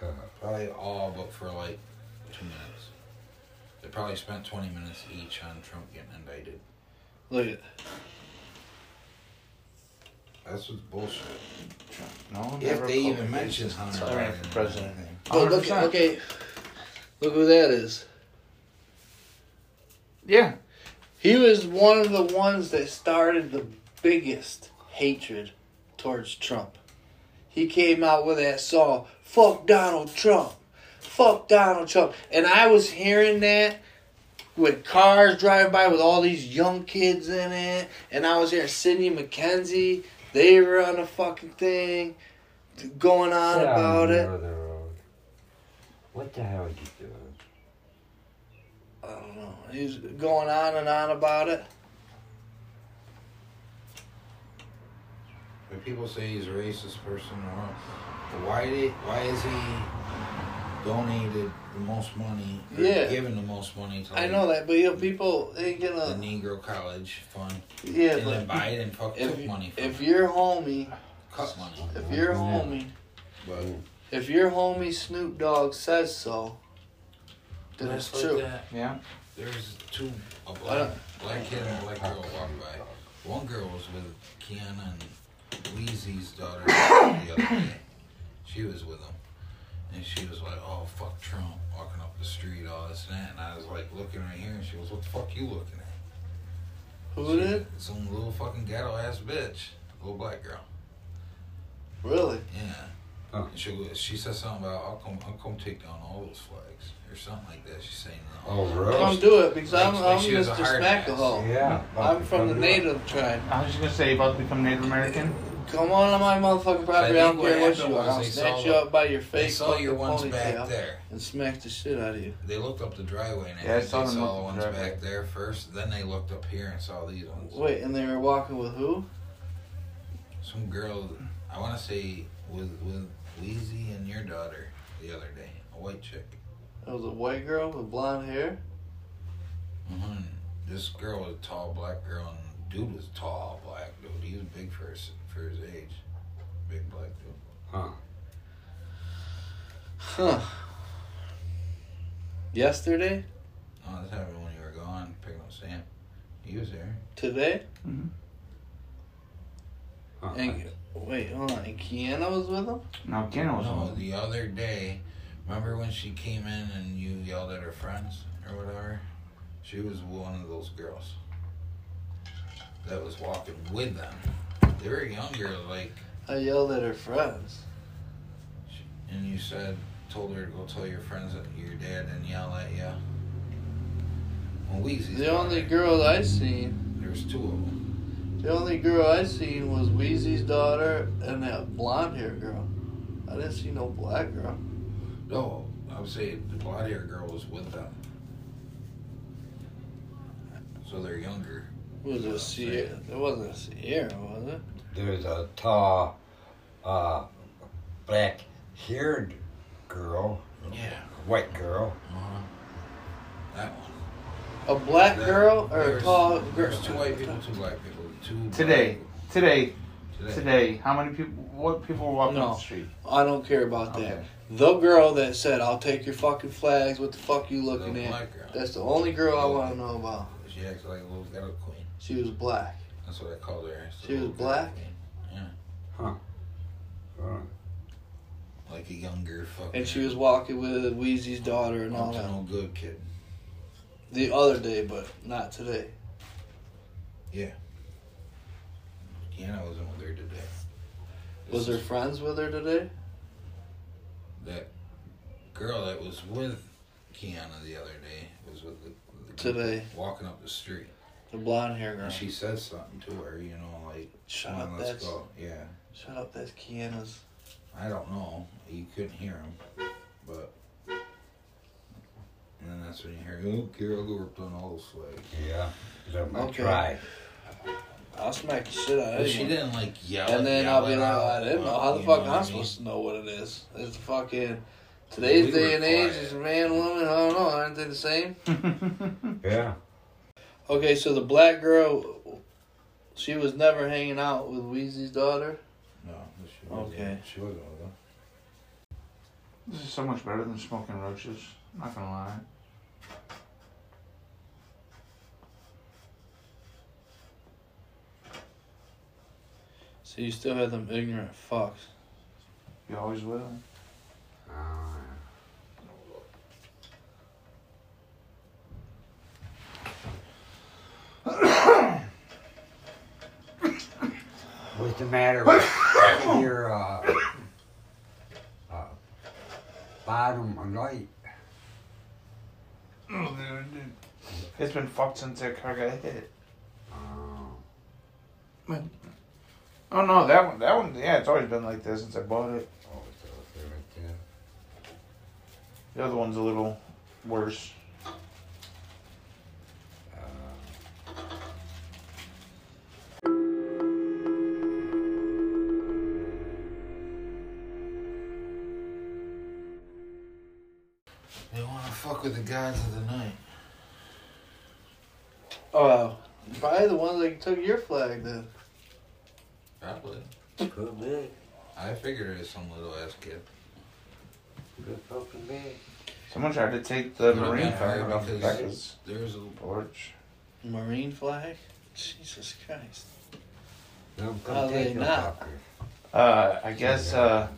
Speaker 6: Probably all, but for like two minutes. They probably spent twenty minutes each on Trump getting indicted.
Speaker 1: Look at
Speaker 6: That's what's bullshit.
Speaker 7: No one
Speaker 6: If
Speaker 7: ever
Speaker 6: they even
Speaker 7: me
Speaker 6: mention
Speaker 7: racist.
Speaker 6: Hunter
Speaker 7: So I
Speaker 6: Biden
Speaker 7: for
Speaker 6: in
Speaker 7: president.
Speaker 6: anything.
Speaker 1: But look,
Speaker 7: 100%.
Speaker 1: okay, look who that is.
Speaker 7: Yeah.
Speaker 1: He was one of the ones that started the biggest hatred towards Trump. He came out with that song, "Fuck Donald Trump, fuck Donald Trump," and I was hearing that with cars driving by with all these young kids in it, and I was hearing Sidney McKenzie. They were on the fucking thing, going on
Speaker 8: Sit
Speaker 1: about
Speaker 8: in the
Speaker 1: it.
Speaker 8: middle of the road. What the hell are you doing?
Speaker 1: I don't know. He's going on and on about it.
Speaker 6: When people say he's a racist person or what, but why did why is he donated the most money
Speaker 1: Yeah.
Speaker 6: given the most money to
Speaker 1: I know that, but you know, people ain't
Speaker 6: the
Speaker 1: gonna.
Speaker 6: Negro College Fund
Speaker 1: Yeah,
Speaker 6: and then
Speaker 1: but
Speaker 6: Biden fuck took
Speaker 1: if,
Speaker 6: money from
Speaker 1: if
Speaker 6: it,
Speaker 1: your homie,
Speaker 6: cut money.
Speaker 1: if your homie,
Speaker 6: But
Speaker 1: if your homie Snoop Dogg says so, then it's
Speaker 6: Just like
Speaker 1: true.
Speaker 6: that,
Speaker 7: Yeah.
Speaker 6: There's two a
Speaker 1: I
Speaker 6: black
Speaker 1: don't-
Speaker 6: black kid and a black girl walked by. One girl was with Kiana and Weezy's daughter the other day. She was with them. And she was like, Oh fuck Trump walking up the street, all this and that and I was like looking right here and she was, What the fuck you looking at?
Speaker 1: Who
Speaker 6: She-
Speaker 1: did?
Speaker 6: Some little fucking ghetto ass bitch. Little black girl.
Speaker 1: Really?
Speaker 6: Yeah.
Speaker 8: Huh.
Speaker 6: And she was- she said something about I'll come I'll come take down all those flags or something like that. She's saying no.
Speaker 8: Oh, really?
Speaker 1: Come do it because I'm,
Speaker 6: Like-
Speaker 1: I'm
Speaker 6: like she was a
Speaker 1: Mr.
Speaker 6: hard.
Speaker 1: Smackahole.
Speaker 8: Yeah.
Speaker 1: I'm from the
Speaker 8: Come it.
Speaker 1: native tribe.
Speaker 7: I was just gonna say about to become Native American.
Speaker 1: Come on on my motherfucking property. I,
Speaker 6: I
Speaker 1: don't care what you are.
Speaker 6: was
Speaker 1: I'll
Speaker 6: they
Speaker 1: snatch you up by your
Speaker 6: They
Speaker 1: face,
Speaker 6: saw your ones back there.
Speaker 1: and smack the shit out of you.
Speaker 6: They looked up the driveway and
Speaker 7: Yeah, I saw
Speaker 6: they saw the ones
Speaker 7: driveway.
Speaker 6: back there first. Then they looked up here and saw these ones.
Speaker 1: Wait, and they were walking with who?
Speaker 6: Some girl, I want to say with with Weezy and your daughter the other day, a white chick.
Speaker 1: It was a white girl with blonde hair.
Speaker 6: hmm This girl was a tall black girl and dude was tall black dude. He was big for his for his age. Big black dude.
Speaker 8: Huh.
Speaker 1: Huh. Yesterday?
Speaker 6: Oh, this happened when you were gone picking up Sam. He was there.
Speaker 1: Today? Mm-hmm.
Speaker 8: Huh.
Speaker 1: And wait, hold on. And Kiana was with him?
Speaker 7: No, Kenna was
Speaker 6: No,
Speaker 7: one.
Speaker 6: the other day, remember when she came in and you yelled at her friends or whatever? She was one of those girls that was walking with them. They were younger, like,
Speaker 1: I yelled at her friends.
Speaker 6: and you said, told her to go tell your friends that your dad didn't yell at you. Well, Weezy's
Speaker 1: The only
Speaker 6: daughter,
Speaker 1: girl I seen,
Speaker 6: There's two of them.
Speaker 1: the only girl I seen was Weezy's daughter and that blonde hair girl. I didn't see no black girl.
Speaker 6: No, I would say the blonde hair girl was with them. So they're younger.
Speaker 1: Was it Sierra? It wasn't a Sierra, was it?
Speaker 8: There's a tall, uh, black haired girl,
Speaker 6: Yeah.
Speaker 8: white girl.
Speaker 6: Uh-huh. That one.
Speaker 1: A black
Speaker 6: That-
Speaker 1: girl or a tall girl?
Speaker 6: There's two white people, two black people, two.
Speaker 7: Today,
Speaker 6: people.
Speaker 7: today,
Speaker 6: Today.
Speaker 7: today. How many people? What people were walking
Speaker 1: No.
Speaker 7: up the street?
Speaker 1: I don't care about that. The girl that said, "I'll take your fucking flags." What the fuck you
Speaker 6: The
Speaker 1: looking at?
Speaker 6: black girl.
Speaker 1: That's the only girl I want to know about.
Speaker 6: She acts like a little ghetto queen.
Speaker 1: She was black.
Speaker 6: That's what I called her. It's
Speaker 1: She was black?
Speaker 6: queen.
Speaker 8: Huh.
Speaker 6: Like a younger fucking.
Speaker 1: And she was walking with Weezy's daughter and all
Speaker 6: up to
Speaker 1: that.
Speaker 6: no good kid.
Speaker 1: The other day, but not today. Yeah.
Speaker 6: Kiana wasn't with her today.
Speaker 1: Was her
Speaker 6: is
Speaker 1: friends with her today?
Speaker 6: that girl that was with Kiana the other day was with the, the
Speaker 1: Today.
Speaker 6: walking up the street.
Speaker 1: The blonde hair girl.
Speaker 6: And she said something to her, you know, like,
Speaker 1: Shut
Speaker 6: "Come
Speaker 1: up,
Speaker 6: on, let's go. Yeah.
Speaker 1: shut up. That's Kiana's.
Speaker 6: I don't know. You couldn't hear him, but. And then that's when you hear, oh, Carol Gorp done all this way.
Speaker 8: Yeah. Let me
Speaker 1: Okay.
Speaker 8: try.
Speaker 1: I'll smack the shit out of
Speaker 6: But she didn't like yell.
Speaker 1: And then
Speaker 6: yell
Speaker 1: I'll be like,
Speaker 6: out, uh,
Speaker 1: I didn't know. How the fuck
Speaker 6: know
Speaker 1: am I
Speaker 6: I mean?
Speaker 1: supposed to know what it is? It's fucking today's
Speaker 6: We
Speaker 1: day
Speaker 6: were
Speaker 1: and age. Is man, woman. I don't know. Aren't they the same?
Speaker 8: Yeah.
Speaker 1: Okay, so the black girl, she was never hanging out with Weezy's daughter.
Speaker 6: No, she wasn't.
Speaker 1: Okay.
Speaker 6: She wasn't with them.
Speaker 7: This is so much better than smoking roaches. Not gonna lie.
Speaker 1: So you still have them ignorant fucks.
Speaker 7: You always will.
Speaker 8: Uh, What's the matter with your uh, uh, bottom light?
Speaker 7: It's been fucked since that car got hit.
Speaker 8: Uh,
Speaker 7: Oh no, that one, that one, yeah, it's always been like this since I bought it.
Speaker 8: oh, it's right there.
Speaker 7: The other one's a little worse.
Speaker 1: Probably the ones that took your flag then.
Speaker 6: Probably.
Speaker 8: Could be.
Speaker 6: I figured it was some little ass kid.
Speaker 8: Could fucking be.
Speaker 7: Someone tried to take the
Speaker 6: Could've
Speaker 7: marine
Speaker 6: been
Speaker 7: flag
Speaker 6: her
Speaker 7: off
Speaker 6: because
Speaker 7: Becca's
Speaker 6: There's a little
Speaker 7: porch.
Speaker 1: Marine flag? Jesus Christ.
Speaker 8: Don't
Speaker 1: How
Speaker 8: come
Speaker 1: they
Speaker 8: take no
Speaker 1: not?
Speaker 8: fuckers.
Speaker 7: Uh, I guess uh,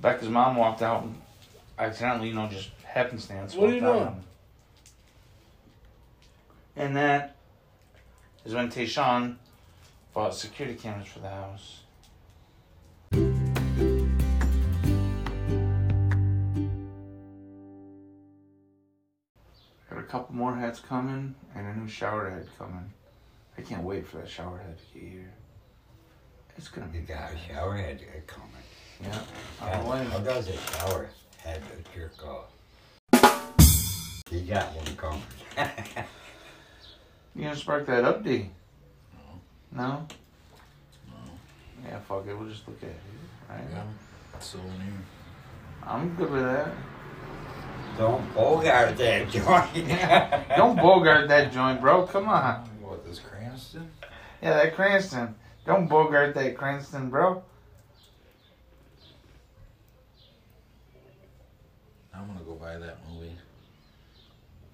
Speaker 7: Becca's mom walked out and accidentally, you know, just happenstance.
Speaker 1: What are you
Speaker 7: out
Speaker 1: doing?
Speaker 7: And that is when Tayshawn bought security cameras for the house. Got a couple more hats coming and a new shower head coming. I can't wait for that shower head to get here. It's gonna be
Speaker 8: You got a
Speaker 7: bad.
Speaker 8: shower head coming.
Speaker 7: Yeah.
Speaker 8: How,
Speaker 7: I'll wait.
Speaker 8: how does a shower head jerk off? You got one coming.
Speaker 7: You gonna spark that up, D? No. Yeah, fuck it. We'll just look at it, right?
Speaker 6: yeah, souvenir.
Speaker 7: I'm good with that.
Speaker 8: Don't bogart that joint.
Speaker 7: Don't bogart that joint, bro. Come on.
Speaker 6: What, this Cranston?
Speaker 7: Yeah, that Cranston. Don't bogart that Cranston, bro.
Speaker 6: I'm gonna go buy that movie.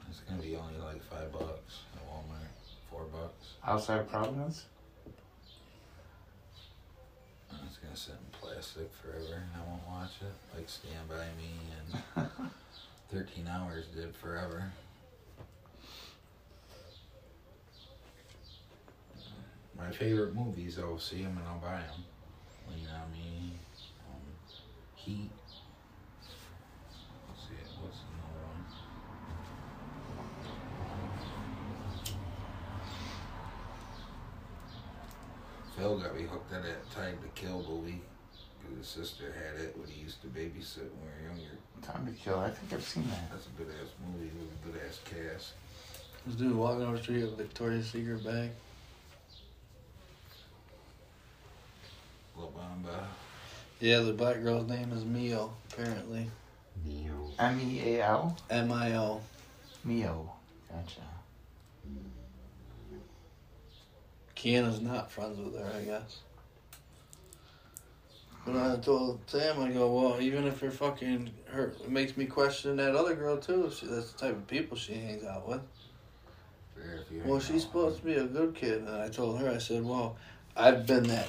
Speaker 6: It's gonna be only like five bucks at Walmart. Four bucks.
Speaker 7: Outside of Providence.
Speaker 6: And it's gonna sit in plastic forever. And I won't watch it. Like Stand By Me and 13 Hours did forever. My favorite movies, I'll see them and I'll buy them. Lean on Me, um, Heat. Let's see, what's another one? Phil got me hooked on that Time to Kill movie. His sister had it when he used to babysit when we were younger.
Speaker 7: Time to kill. I think I've seen that.
Speaker 6: That's a good ass movie with a good ass cast.
Speaker 1: This dude walking over the street with a Victoria's Secret bag.
Speaker 6: La Bamba.
Speaker 1: Yeah, the black girl's name is Mio, apparently.
Speaker 8: Neo.
Speaker 7: M E A L.
Speaker 1: M I O.
Speaker 7: Mio. Gotcha.
Speaker 1: Kiana's not friends with her, I guess. But I told Sam, I go, well, even if you're fucking her, it makes me question that other girl too. If she, that's the type of people she hangs out with.
Speaker 6: Fair if you
Speaker 1: Well, she's supposed to be a good kid, and I told her, I said, well, I've been that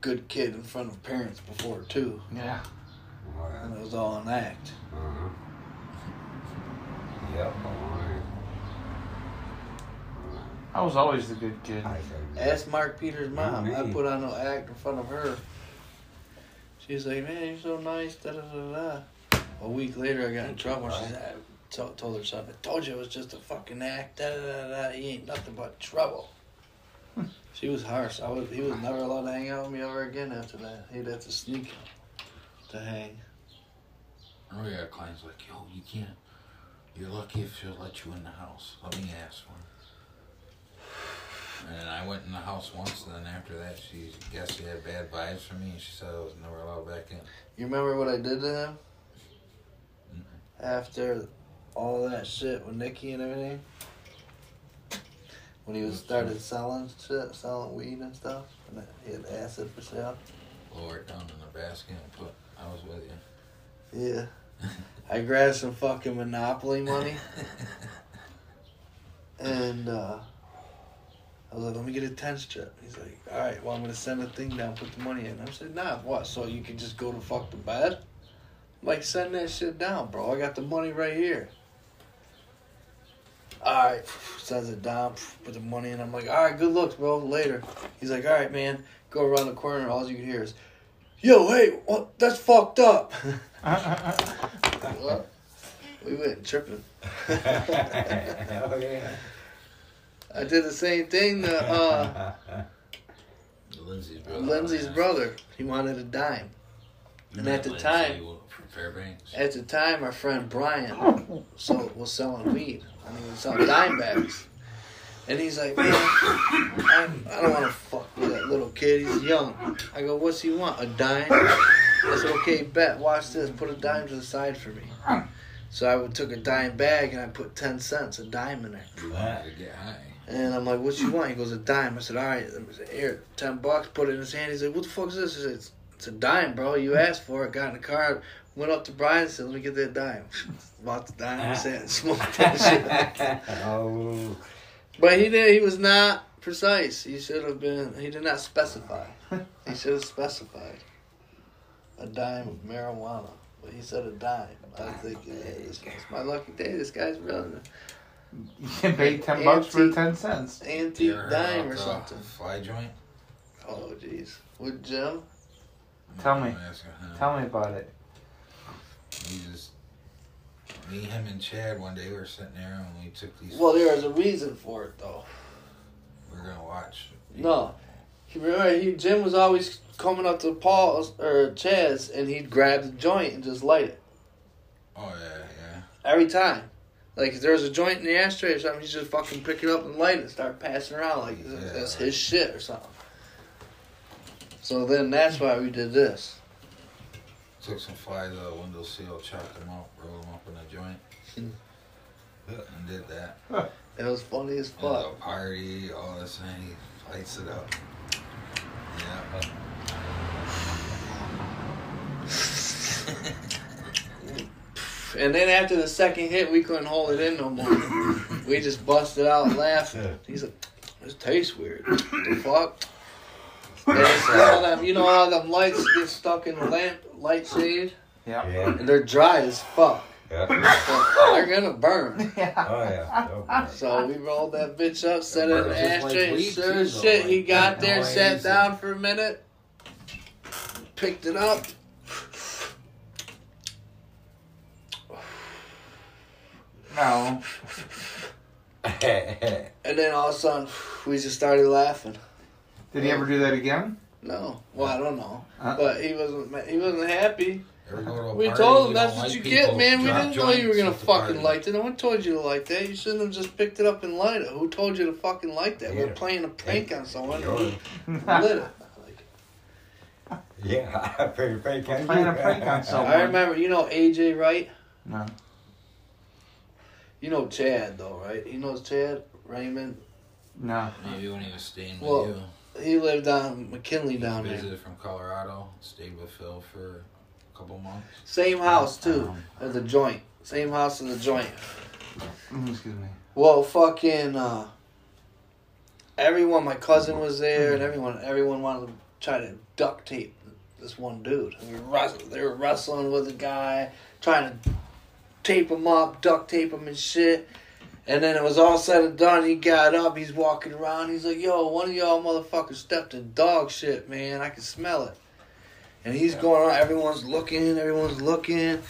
Speaker 1: good kid in front of parents before too,
Speaker 7: Yeah.
Speaker 1: And it was all an act.
Speaker 8: Uh-huh. Yep, alright.
Speaker 7: I was always the good kid.
Speaker 1: Ask Mark Peters' mom. I put on no act in front of her. She's like, man, you're so nice. Da da da da. A week later, I got in trouble. She said, I told her son, I told you it was just a fucking act. Da da da da. He ain't nothing but trouble. she was harsh. I was. He was never allowed to hang out with me ever again after that. He'd have to sneak to hang.
Speaker 6: I know we clients like, yo, you can't. You're lucky if she'll let you in the house. Let me ask for And I went in the house once, and then after that, she guess she had bad vibes for me, and she said I was never allowed back in.
Speaker 1: You remember what I did to him? After all that shit with Nikki and everything? When he was started selling shit, selling weed and stuff, and he had acid for sale.
Speaker 6: Lower it down in the basket and put, I was with you.
Speaker 1: Yeah. I grabbed some fucking Monopoly money and uh, I was like, let me get a 10 strip. He's like, all right, well, I'm going to send a thing down, put the money in. I'm said, nah, what? So you can just go to fuck the bed? I'm like, send that shit down, bro. I got the money right here. All right, sends it down, put the money in. I'm like, all right, good looks, bro. Later. He's like, all right, man, go around the corner. All you can hear is, yo, hey, what? That's fucked up. Uh, uh, uh, what? We went tripping.
Speaker 8: oh yeah.
Speaker 1: I did the same thing to uh,
Speaker 6: Lindsay's brother.
Speaker 1: Lindsay's brother. He wanted a dime. And at the
Speaker 6: Lindsay
Speaker 1: time-
Speaker 6: From Fairbanks.
Speaker 1: At the time, our friend Brian so, was selling weed. I mean, he was selling dime bags. And he's like, man, I, I don't want to fuck with that little kid. He's young. I go, what's he want? A dime? I said, okay, bet. Watch this. Put a dime to the side for me. So I took a dime bag and I put 10 cents, a dime in there.
Speaker 6: We wanted to get high.
Speaker 1: And I'm like, what you want? He goes, a dime. I said, all right, here, 10 bucks. Put it in his hand. He's like, what the fuck is this? I said, it's, it's a dime, bro. You asked for it. Got in the car. Went up to Brian and said, let me get that dime. Bought the dime. Sat and smoked that shit.
Speaker 8: oh.
Speaker 1: But he did. He was not precise. He should have been. He did not specify. He should have specified a dime of marijuana. But he said a dime. I was thinking, yeah, this is my lucky day. This guy's really
Speaker 7: You can pay ten bucks for ten cents.
Speaker 6: You
Speaker 1: antique
Speaker 6: ever heard
Speaker 1: dime
Speaker 6: uh,
Speaker 1: or something.
Speaker 6: Fly joint?
Speaker 1: Oh, jeez. With Jim?
Speaker 7: Tell me.
Speaker 6: I'm asking him.
Speaker 7: Tell me about it.
Speaker 6: We just, me, him, and Chad one day we were sitting there and we took these.
Speaker 1: Well, there was a reason for it, though.
Speaker 6: we are gonna watch.
Speaker 1: No. He, remember, he, Jim was always coming up to Paul's or Chad's and he'd grab the joint and just light it.
Speaker 6: Oh yeah, yeah.
Speaker 1: Every time. Like if there was a joint in the ashtray or something, he'd just fucking pick it up and light it and start passing around like it's- that's his shit or something. So then that's why we did this.
Speaker 6: Took some flies out of the windowsill, chopped them up, rolled them up in a joint, and did that.
Speaker 1: It was funny as
Speaker 6: It was
Speaker 1: fuck.
Speaker 6: party, all this, and he lights it up. Yeah.
Speaker 1: And then after the second hit, we couldn't hold it in no more. we just busted out laughing. He's like, "This tastes weird. the fuck?" And it's all them, you know how them lights get stuck in the lamp light shade,
Speaker 7: Yeah.
Speaker 8: Yeah.
Speaker 1: and they're dry as fuck.
Speaker 8: Yeah.
Speaker 1: So they're gonna burn.
Speaker 8: Oh yeah. Okay.
Speaker 1: So we rolled that bitch up, set it in the
Speaker 6: Just like
Speaker 1: ashtray, and
Speaker 6: weed,
Speaker 1: sure
Speaker 6: too,
Speaker 1: as
Speaker 6: though,
Speaker 1: shit, he
Speaker 6: like,
Speaker 1: got there,
Speaker 8: noise
Speaker 1: sat
Speaker 8: and-
Speaker 1: down for a minute, picked it up.
Speaker 7: No.
Speaker 1: And then all of a sudden, we just started laughing.
Speaker 7: Did he ever do that again?
Speaker 1: No, well, I don't know,
Speaker 7: Uh.
Speaker 1: but he wasn't. He wasn't happy.
Speaker 6: To
Speaker 1: We
Speaker 6: party,
Speaker 1: told him that's what
Speaker 6: like
Speaker 1: you get, man. We didn't know you were gonna fucking
Speaker 6: party.
Speaker 1: light it. No one told you to like that. You shouldn't have just picked it up and light it. Who told you to fucking like that? We're playing a prank on someone.
Speaker 8: Yours.
Speaker 1: and we lit it. Like,
Speaker 8: Yeah, I pretty fake
Speaker 7: Playing a prank on someone.
Speaker 1: I remember, you know AJ Wright.
Speaker 7: No.
Speaker 1: You know Chad though, right? He knows Chad Raymond.
Speaker 7: No.
Speaker 6: Maybe when he was staying
Speaker 1: Well,
Speaker 6: with you.
Speaker 1: He lived on McKinley
Speaker 6: He
Speaker 1: down there.
Speaker 6: visited from Colorado, stayed with Phil for a couple months.
Speaker 1: Same house too,
Speaker 6: Um,
Speaker 1: as the joint. Same house as the joint.
Speaker 7: Mm, Excuse me.
Speaker 1: Well, fucking uh, everyone. My cousin was there, and everyone. Everyone wanted to try to duct tape this one dude. And we were wrestling, they were wrestling with a guy, trying to tape him up, duct tape him and shit. And then it was all said and done. He got up. He's walking around. He's like, "Yo, one of y'all motherfuckers stepped in dog shit, man. I can smell it." And he's going on, everyone's looking, everyone's looking.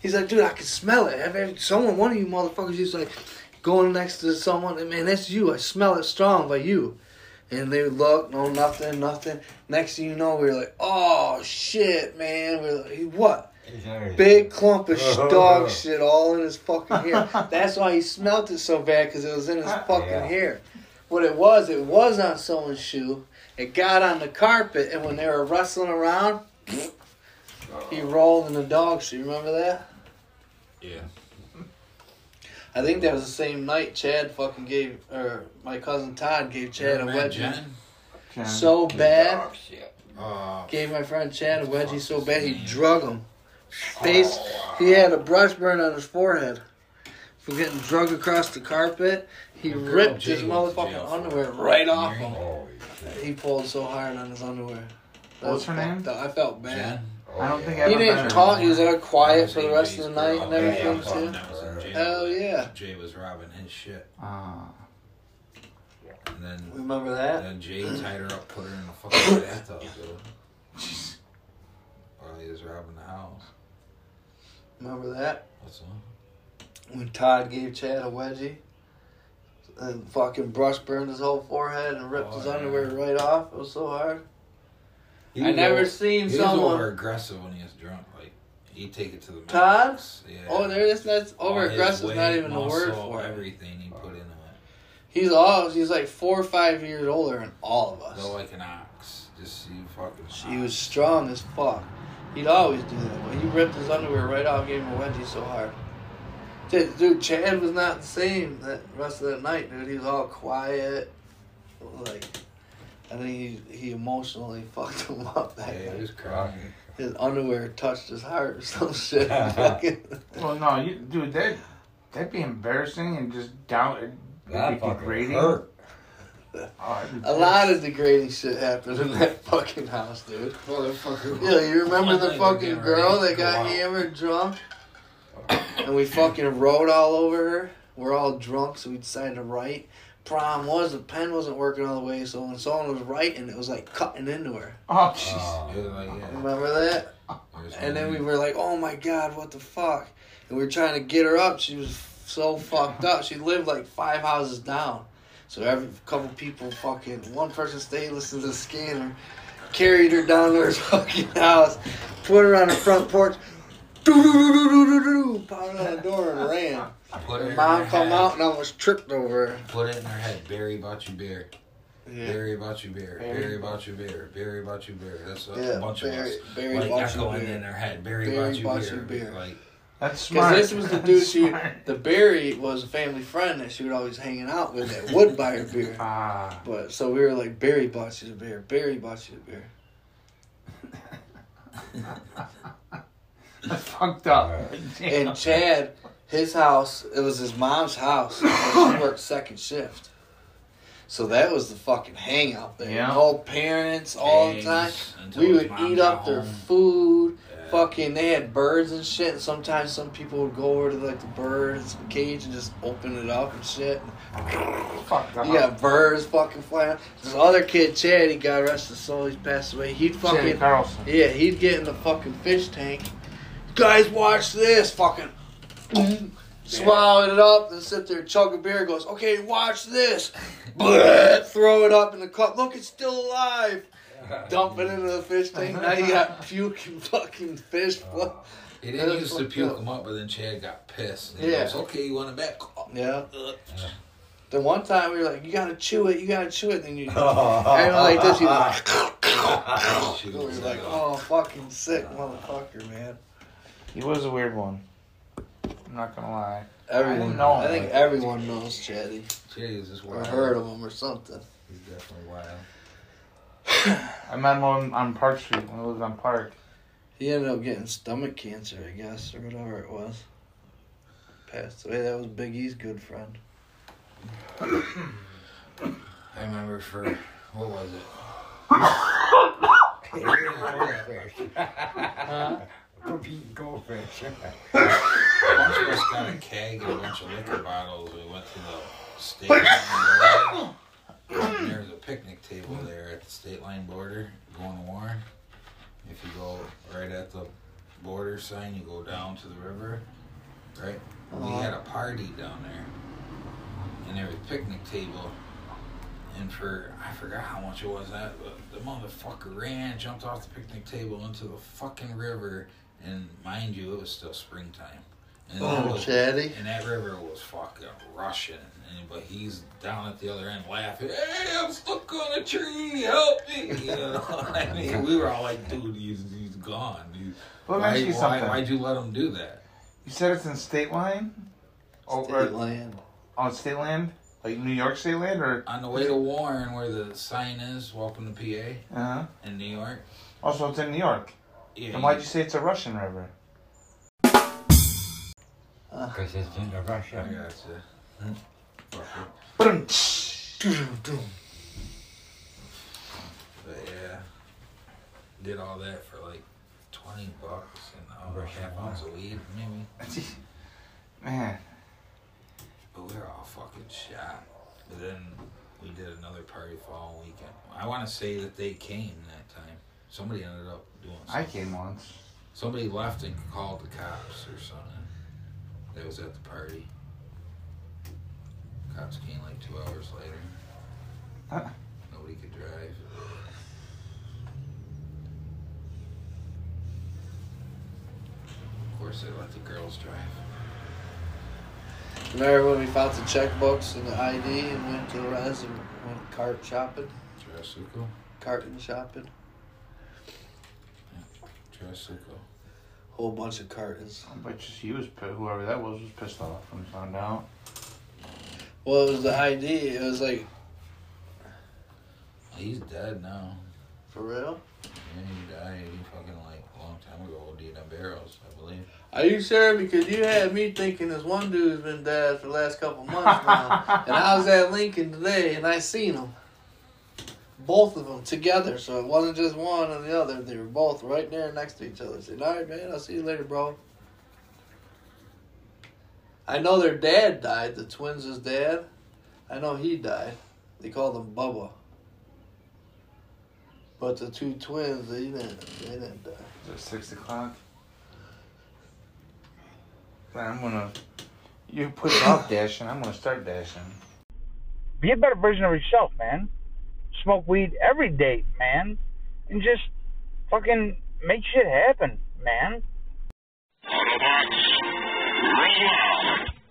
Speaker 1: He's like, dude, I can smell it. Every- Someone, one of you motherfuckers, he's like going next to someone, and man, that's you. I smell it strong by you. And they would look, no, nothing, nothing. Next thing you know, we were like, oh shit, man. We are like, what? Big clump of sh- dog shit all in his fucking hair. That's why he smelt it so bad because it was in his fucking
Speaker 8: Yeah.
Speaker 1: hair. What it was, it was on someone's shoe. It got on the carpet, and when they were wrestling around, he rolled in the dog shit. Remember that?
Speaker 6: Yeah.
Speaker 1: I think that was the same night Chad fucking gave, or my cousin Todd gave Chad a wedgie
Speaker 6: Jen?
Speaker 7: Jen.
Speaker 1: so bad.
Speaker 8: Dog.
Speaker 6: Uh,
Speaker 1: Gave my friend Chad a wedgie so bad he drug him. Face, he had a brush burn on his forehead from getting drugged across the carpet. He
Speaker 6: Girl
Speaker 1: ripped his motherfucking underwear right off him.
Speaker 8: Holy.
Speaker 1: He pulled so hard on his underwear. That
Speaker 7: What's
Speaker 1: was
Speaker 7: her name?
Speaker 1: up. I felt bad.
Speaker 8: Oh,
Speaker 7: I don't think. I
Speaker 1: He didn't talk. He was like quiet for the
Speaker 6: Jay's
Speaker 1: rest of the night and everything
Speaker 8: Yeah,
Speaker 1: too.
Speaker 6: That was in jail.
Speaker 1: Hell yeah!
Speaker 6: Jay was robbing his shit.
Speaker 7: Ah.
Speaker 6: And then,
Speaker 1: Remember that?
Speaker 6: then Jay tied her up, put her in a fucking bathtub, dude. He was robbing the house.
Speaker 1: Remember that?
Speaker 6: What's up?
Speaker 1: When Todd gave Chad a wedgie and fucking brush burned his whole forehead and ripped
Speaker 6: Oh,
Speaker 1: his
Speaker 6: yeah.
Speaker 1: underwear right off. It was so hard.
Speaker 8: He
Speaker 1: I never
Speaker 8: was-
Speaker 1: seen
Speaker 6: He was
Speaker 1: someone.
Speaker 6: over aggressive when he was drunk. Like, he'd take it to the
Speaker 1: Todd?
Speaker 6: max. Yeah.
Speaker 1: Oh, there. That's that's over aggressive. Not even the word
Speaker 6: muscle,
Speaker 1: for it.
Speaker 6: Everything he put into it.
Speaker 1: He's all. He's like four or five years older than all of us.
Speaker 6: like an ox. Just see fucking.
Speaker 1: He was strong as fuck. He'd always do that. But he ripped his underwear right off, gave him a wedgie so hard. Dude, dude, Chad was not the same that rest of that night, dude. He was all quiet. Like, I think he he emotionally fucked him up that
Speaker 6: Yeah, he was crying.
Speaker 1: His underwear touched his heart or some shit.
Speaker 7: Well, no, you, dude, that that'd be embarrassing and just down. It'd
Speaker 8: That
Speaker 7: be
Speaker 8: fucking
Speaker 7: degrading.
Speaker 8: hurt.
Speaker 7: Oh,
Speaker 1: a lot of degrading shit happened in that fucking house, dude.
Speaker 6: Motherfucker.
Speaker 1: Yeah, you remember the fucking girl that got hammered drunk? And we fucking wrote all over her. We're all drunk, so we decided to write. Problem was, the pen wasn't working all the way, so when someone was writing, it was like cutting into her.
Speaker 7: Oh, jeez.
Speaker 8: Uh,
Speaker 6: like, yeah.
Speaker 1: Remember that? And then we were like, oh my god, what the fuck? And we were trying to get her up. She was so fucked up. She lived like five houses down. So every couple people fucking, one person stayed, listened to the scanner, carried her down to her fucking house, put her on the front porch, doo-doo-doo-doo-doo-doo, pounded on the door and ran.
Speaker 6: Put it
Speaker 1: mom come
Speaker 6: head.
Speaker 1: out and almost tripped over her.
Speaker 6: Put it in her head. Barry bought you beer.
Speaker 1: Yeah.
Speaker 6: Barry bought you beer.
Speaker 1: Barry.
Speaker 6: Barry bought you beer. Barry bought you beer. That's a
Speaker 1: Yeah,
Speaker 6: bunch
Speaker 1: Barry,
Speaker 6: of us.
Speaker 1: Barry
Speaker 6: like echoing in their head. Barry,
Speaker 1: Barry
Speaker 6: bought you beer.
Speaker 1: you beer.
Speaker 6: Like
Speaker 7: That's
Speaker 1: Because this was the
Speaker 7: That's
Speaker 1: dude she,
Speaker 7: smart.
Speaker 1: the Barry was a family friend that she would always hanging out with that would buy her beer.
Speaker 7: Ah.
Speaker 1: But so we were like, Barry bought you the beer. Barry bought you the beer.
Speaker 7: That's fucked up.
Speaker 1: And Chad, his house, it was his mom's house. and she worked second shift. So that was the fucking hangout there.
Speaker 7: Yeah.
Speaker 1: All parents all the time.
Speaker 6: eggs
Speaker 1: We would eat
Speaker 6: got
Speaker 1: up their food. Fucking, they had birds and shit. And sometimes some people would go over to like the birds cage and just open it up and shit.
Speaker 7: fucked up.
Speaker 1: You got birds fucking flying. This other kid, Chad, he got arrested, so he's passed away. He'd fucking
Speaker 7: Carlson.
Speaker 1: yeah, he'd get in the fucking fish tank. Guys, watch this. Fucking swallow it up, and sit there, chug a beer. Goes, okay, watch this. Bleh, throw it up in the cup. Look, it's still alive. Dump it into the fish tank. Now you got puking fucking fish. flo-
Speaker 6: He didn't used to puke
Speaker 1: up.
Speaker 6: him up, but then Chad got pissed. And he
Speaker 1: Yeah.
Speaker 6: goes, okay, you want it back?
Speaker 1: Yeah.
Speaker 6: Ugh.
Speaker 1: The one time we were like, you gotta chew it, you gotta chew it. Then you, and like this, you like,
Speaker 6: She
Speaker 1: we were
Speaker 6: was
Speaker 1: like,
Speaker 6: like,
Speaker 1: oh, fucking sick motherfucker, man.
Speaker 7: He was a weird one. I'm not gonna lie.
Speaker 1: Everyone,
Speaker 7: didn't know
Speaker 1: I think everyone knows Chatty
Speaker 6: Chad is
Speaker 1: or
Speaker 6: wild.
Speaker 1: heard of him or something.
Speaker 6: He's definitely wild.
Speaker 7: I met him on, on Park Street when I lived on Park.
Speaker 1: He ended up getting stomach cancer, I guess, or whatever it was. Passed away. That was Big E's good friend.
Speaker 6: I remember for, what was it?
Speaker 8: We're eating goldfish.
Speaker 6: A bunch of us got a keg and a bunch of liquor bottles. We went to the state line border. And there was a picnic table there at the state line border going to Warren. if you go right at the border sign, you go down to the river, right? We
Speaker 1: Uh-huh.
Speaker 6: had a party down there, and there was a picnic table. And for I forgot how much it was that, but the motherfucker ran, jumped off the picnic table into the fucking river, and mind you, it was still springtime. And that
Speaker 1: Oh,
Speaker 6: was-
Speaker 1: Chatty.
Speaker 6: and that river was fucking rushing. And, but he's down at the other end laughing. Hey, I'm stuck on a tree. Help me! You know, I mean, we were all like, dude, he's, he's gone. He's,
Speaker 7: Let me
Speaker 6: why,
Speaker 7: ask you
Speaker 6: why,
Speaker 7: something.
Speaker 6: why'd you let him do that?
Speaker 7: You said it's in state line? Oh,
Speaker 1: State
Speaker 7: or-
Speaker 1: land.
Speaker 7: on state land? Like New York state land or?
Speaker 6: On the way to Warren, where the sign is, welcome to PA
Speaker 7: Uh huh.
Speaker 6: in New York.
Speaker 7: Also, it's in New York.
Speaker 6: Yeah,
Speaker 7: Then why'd you say it's a Russian river?
Speaker 8: Because it's in the
Speaker 6: I
Speaker 8: Russia.
Speaker 6: gotcha. But yeah, did all that for like twenty bucks and
Speaker 8: Russian
Speaker 6: half ounce of weed, maybe.
Speaker 7: Man,
Speaker 6: But we were all fucking shot. But then we did another party fall weekend. I want to say that they came that time. Somebody ended up doing
Speaker 7: I came once.
Speaker 6: Somebody left and called the cops or something. That was at the party. Cops came like two hours later.
Speaker 7: Huh.
Speaker 6: Nobody could drive. Of course, they let the girls drive.
Speaker 1: Remember when we found the checkbooks and the ID and went to the res and went cart shopping?
Speaker 6: Trasuco?
Speaker 1: Carton shopping?
Speaker 6: Trasuco.
Speaker 1: Whole bunch of cartons.
Speaker 7: I bet just he was whoever that was was pissed off when he found out.
Speaker 1: Well, it was the ID. It was like,
Speaker 6: He's dead now.
Speaker 1: for real?
Speaker 6: Yeah, he died. He fucking like a long time ago. OD'd on barrels, I believe.
Speaker 1: Are you sure? Because you had me thinking this one dude's been dead for the last couple months now. and I was at Lincoln today and I seen them. Both of them together. So it wasn't just one and the other. They were both right there next to each other. I said, all right, man, I'll see you later, bro. I know their dad died. The twins' dad. I know he died. They called him Bubba. But the two twins, they didn't. They didn't die.
Speaker 7: Is it six o'clock? Man, I'm gonna. You put it off dashing. I'm gonna start dashing.
Speaker 9: be a better version of yourself, man. Smoke weed every day, man. And just fucking make shit happen, man.
Speaker 10: Autobots, roll out.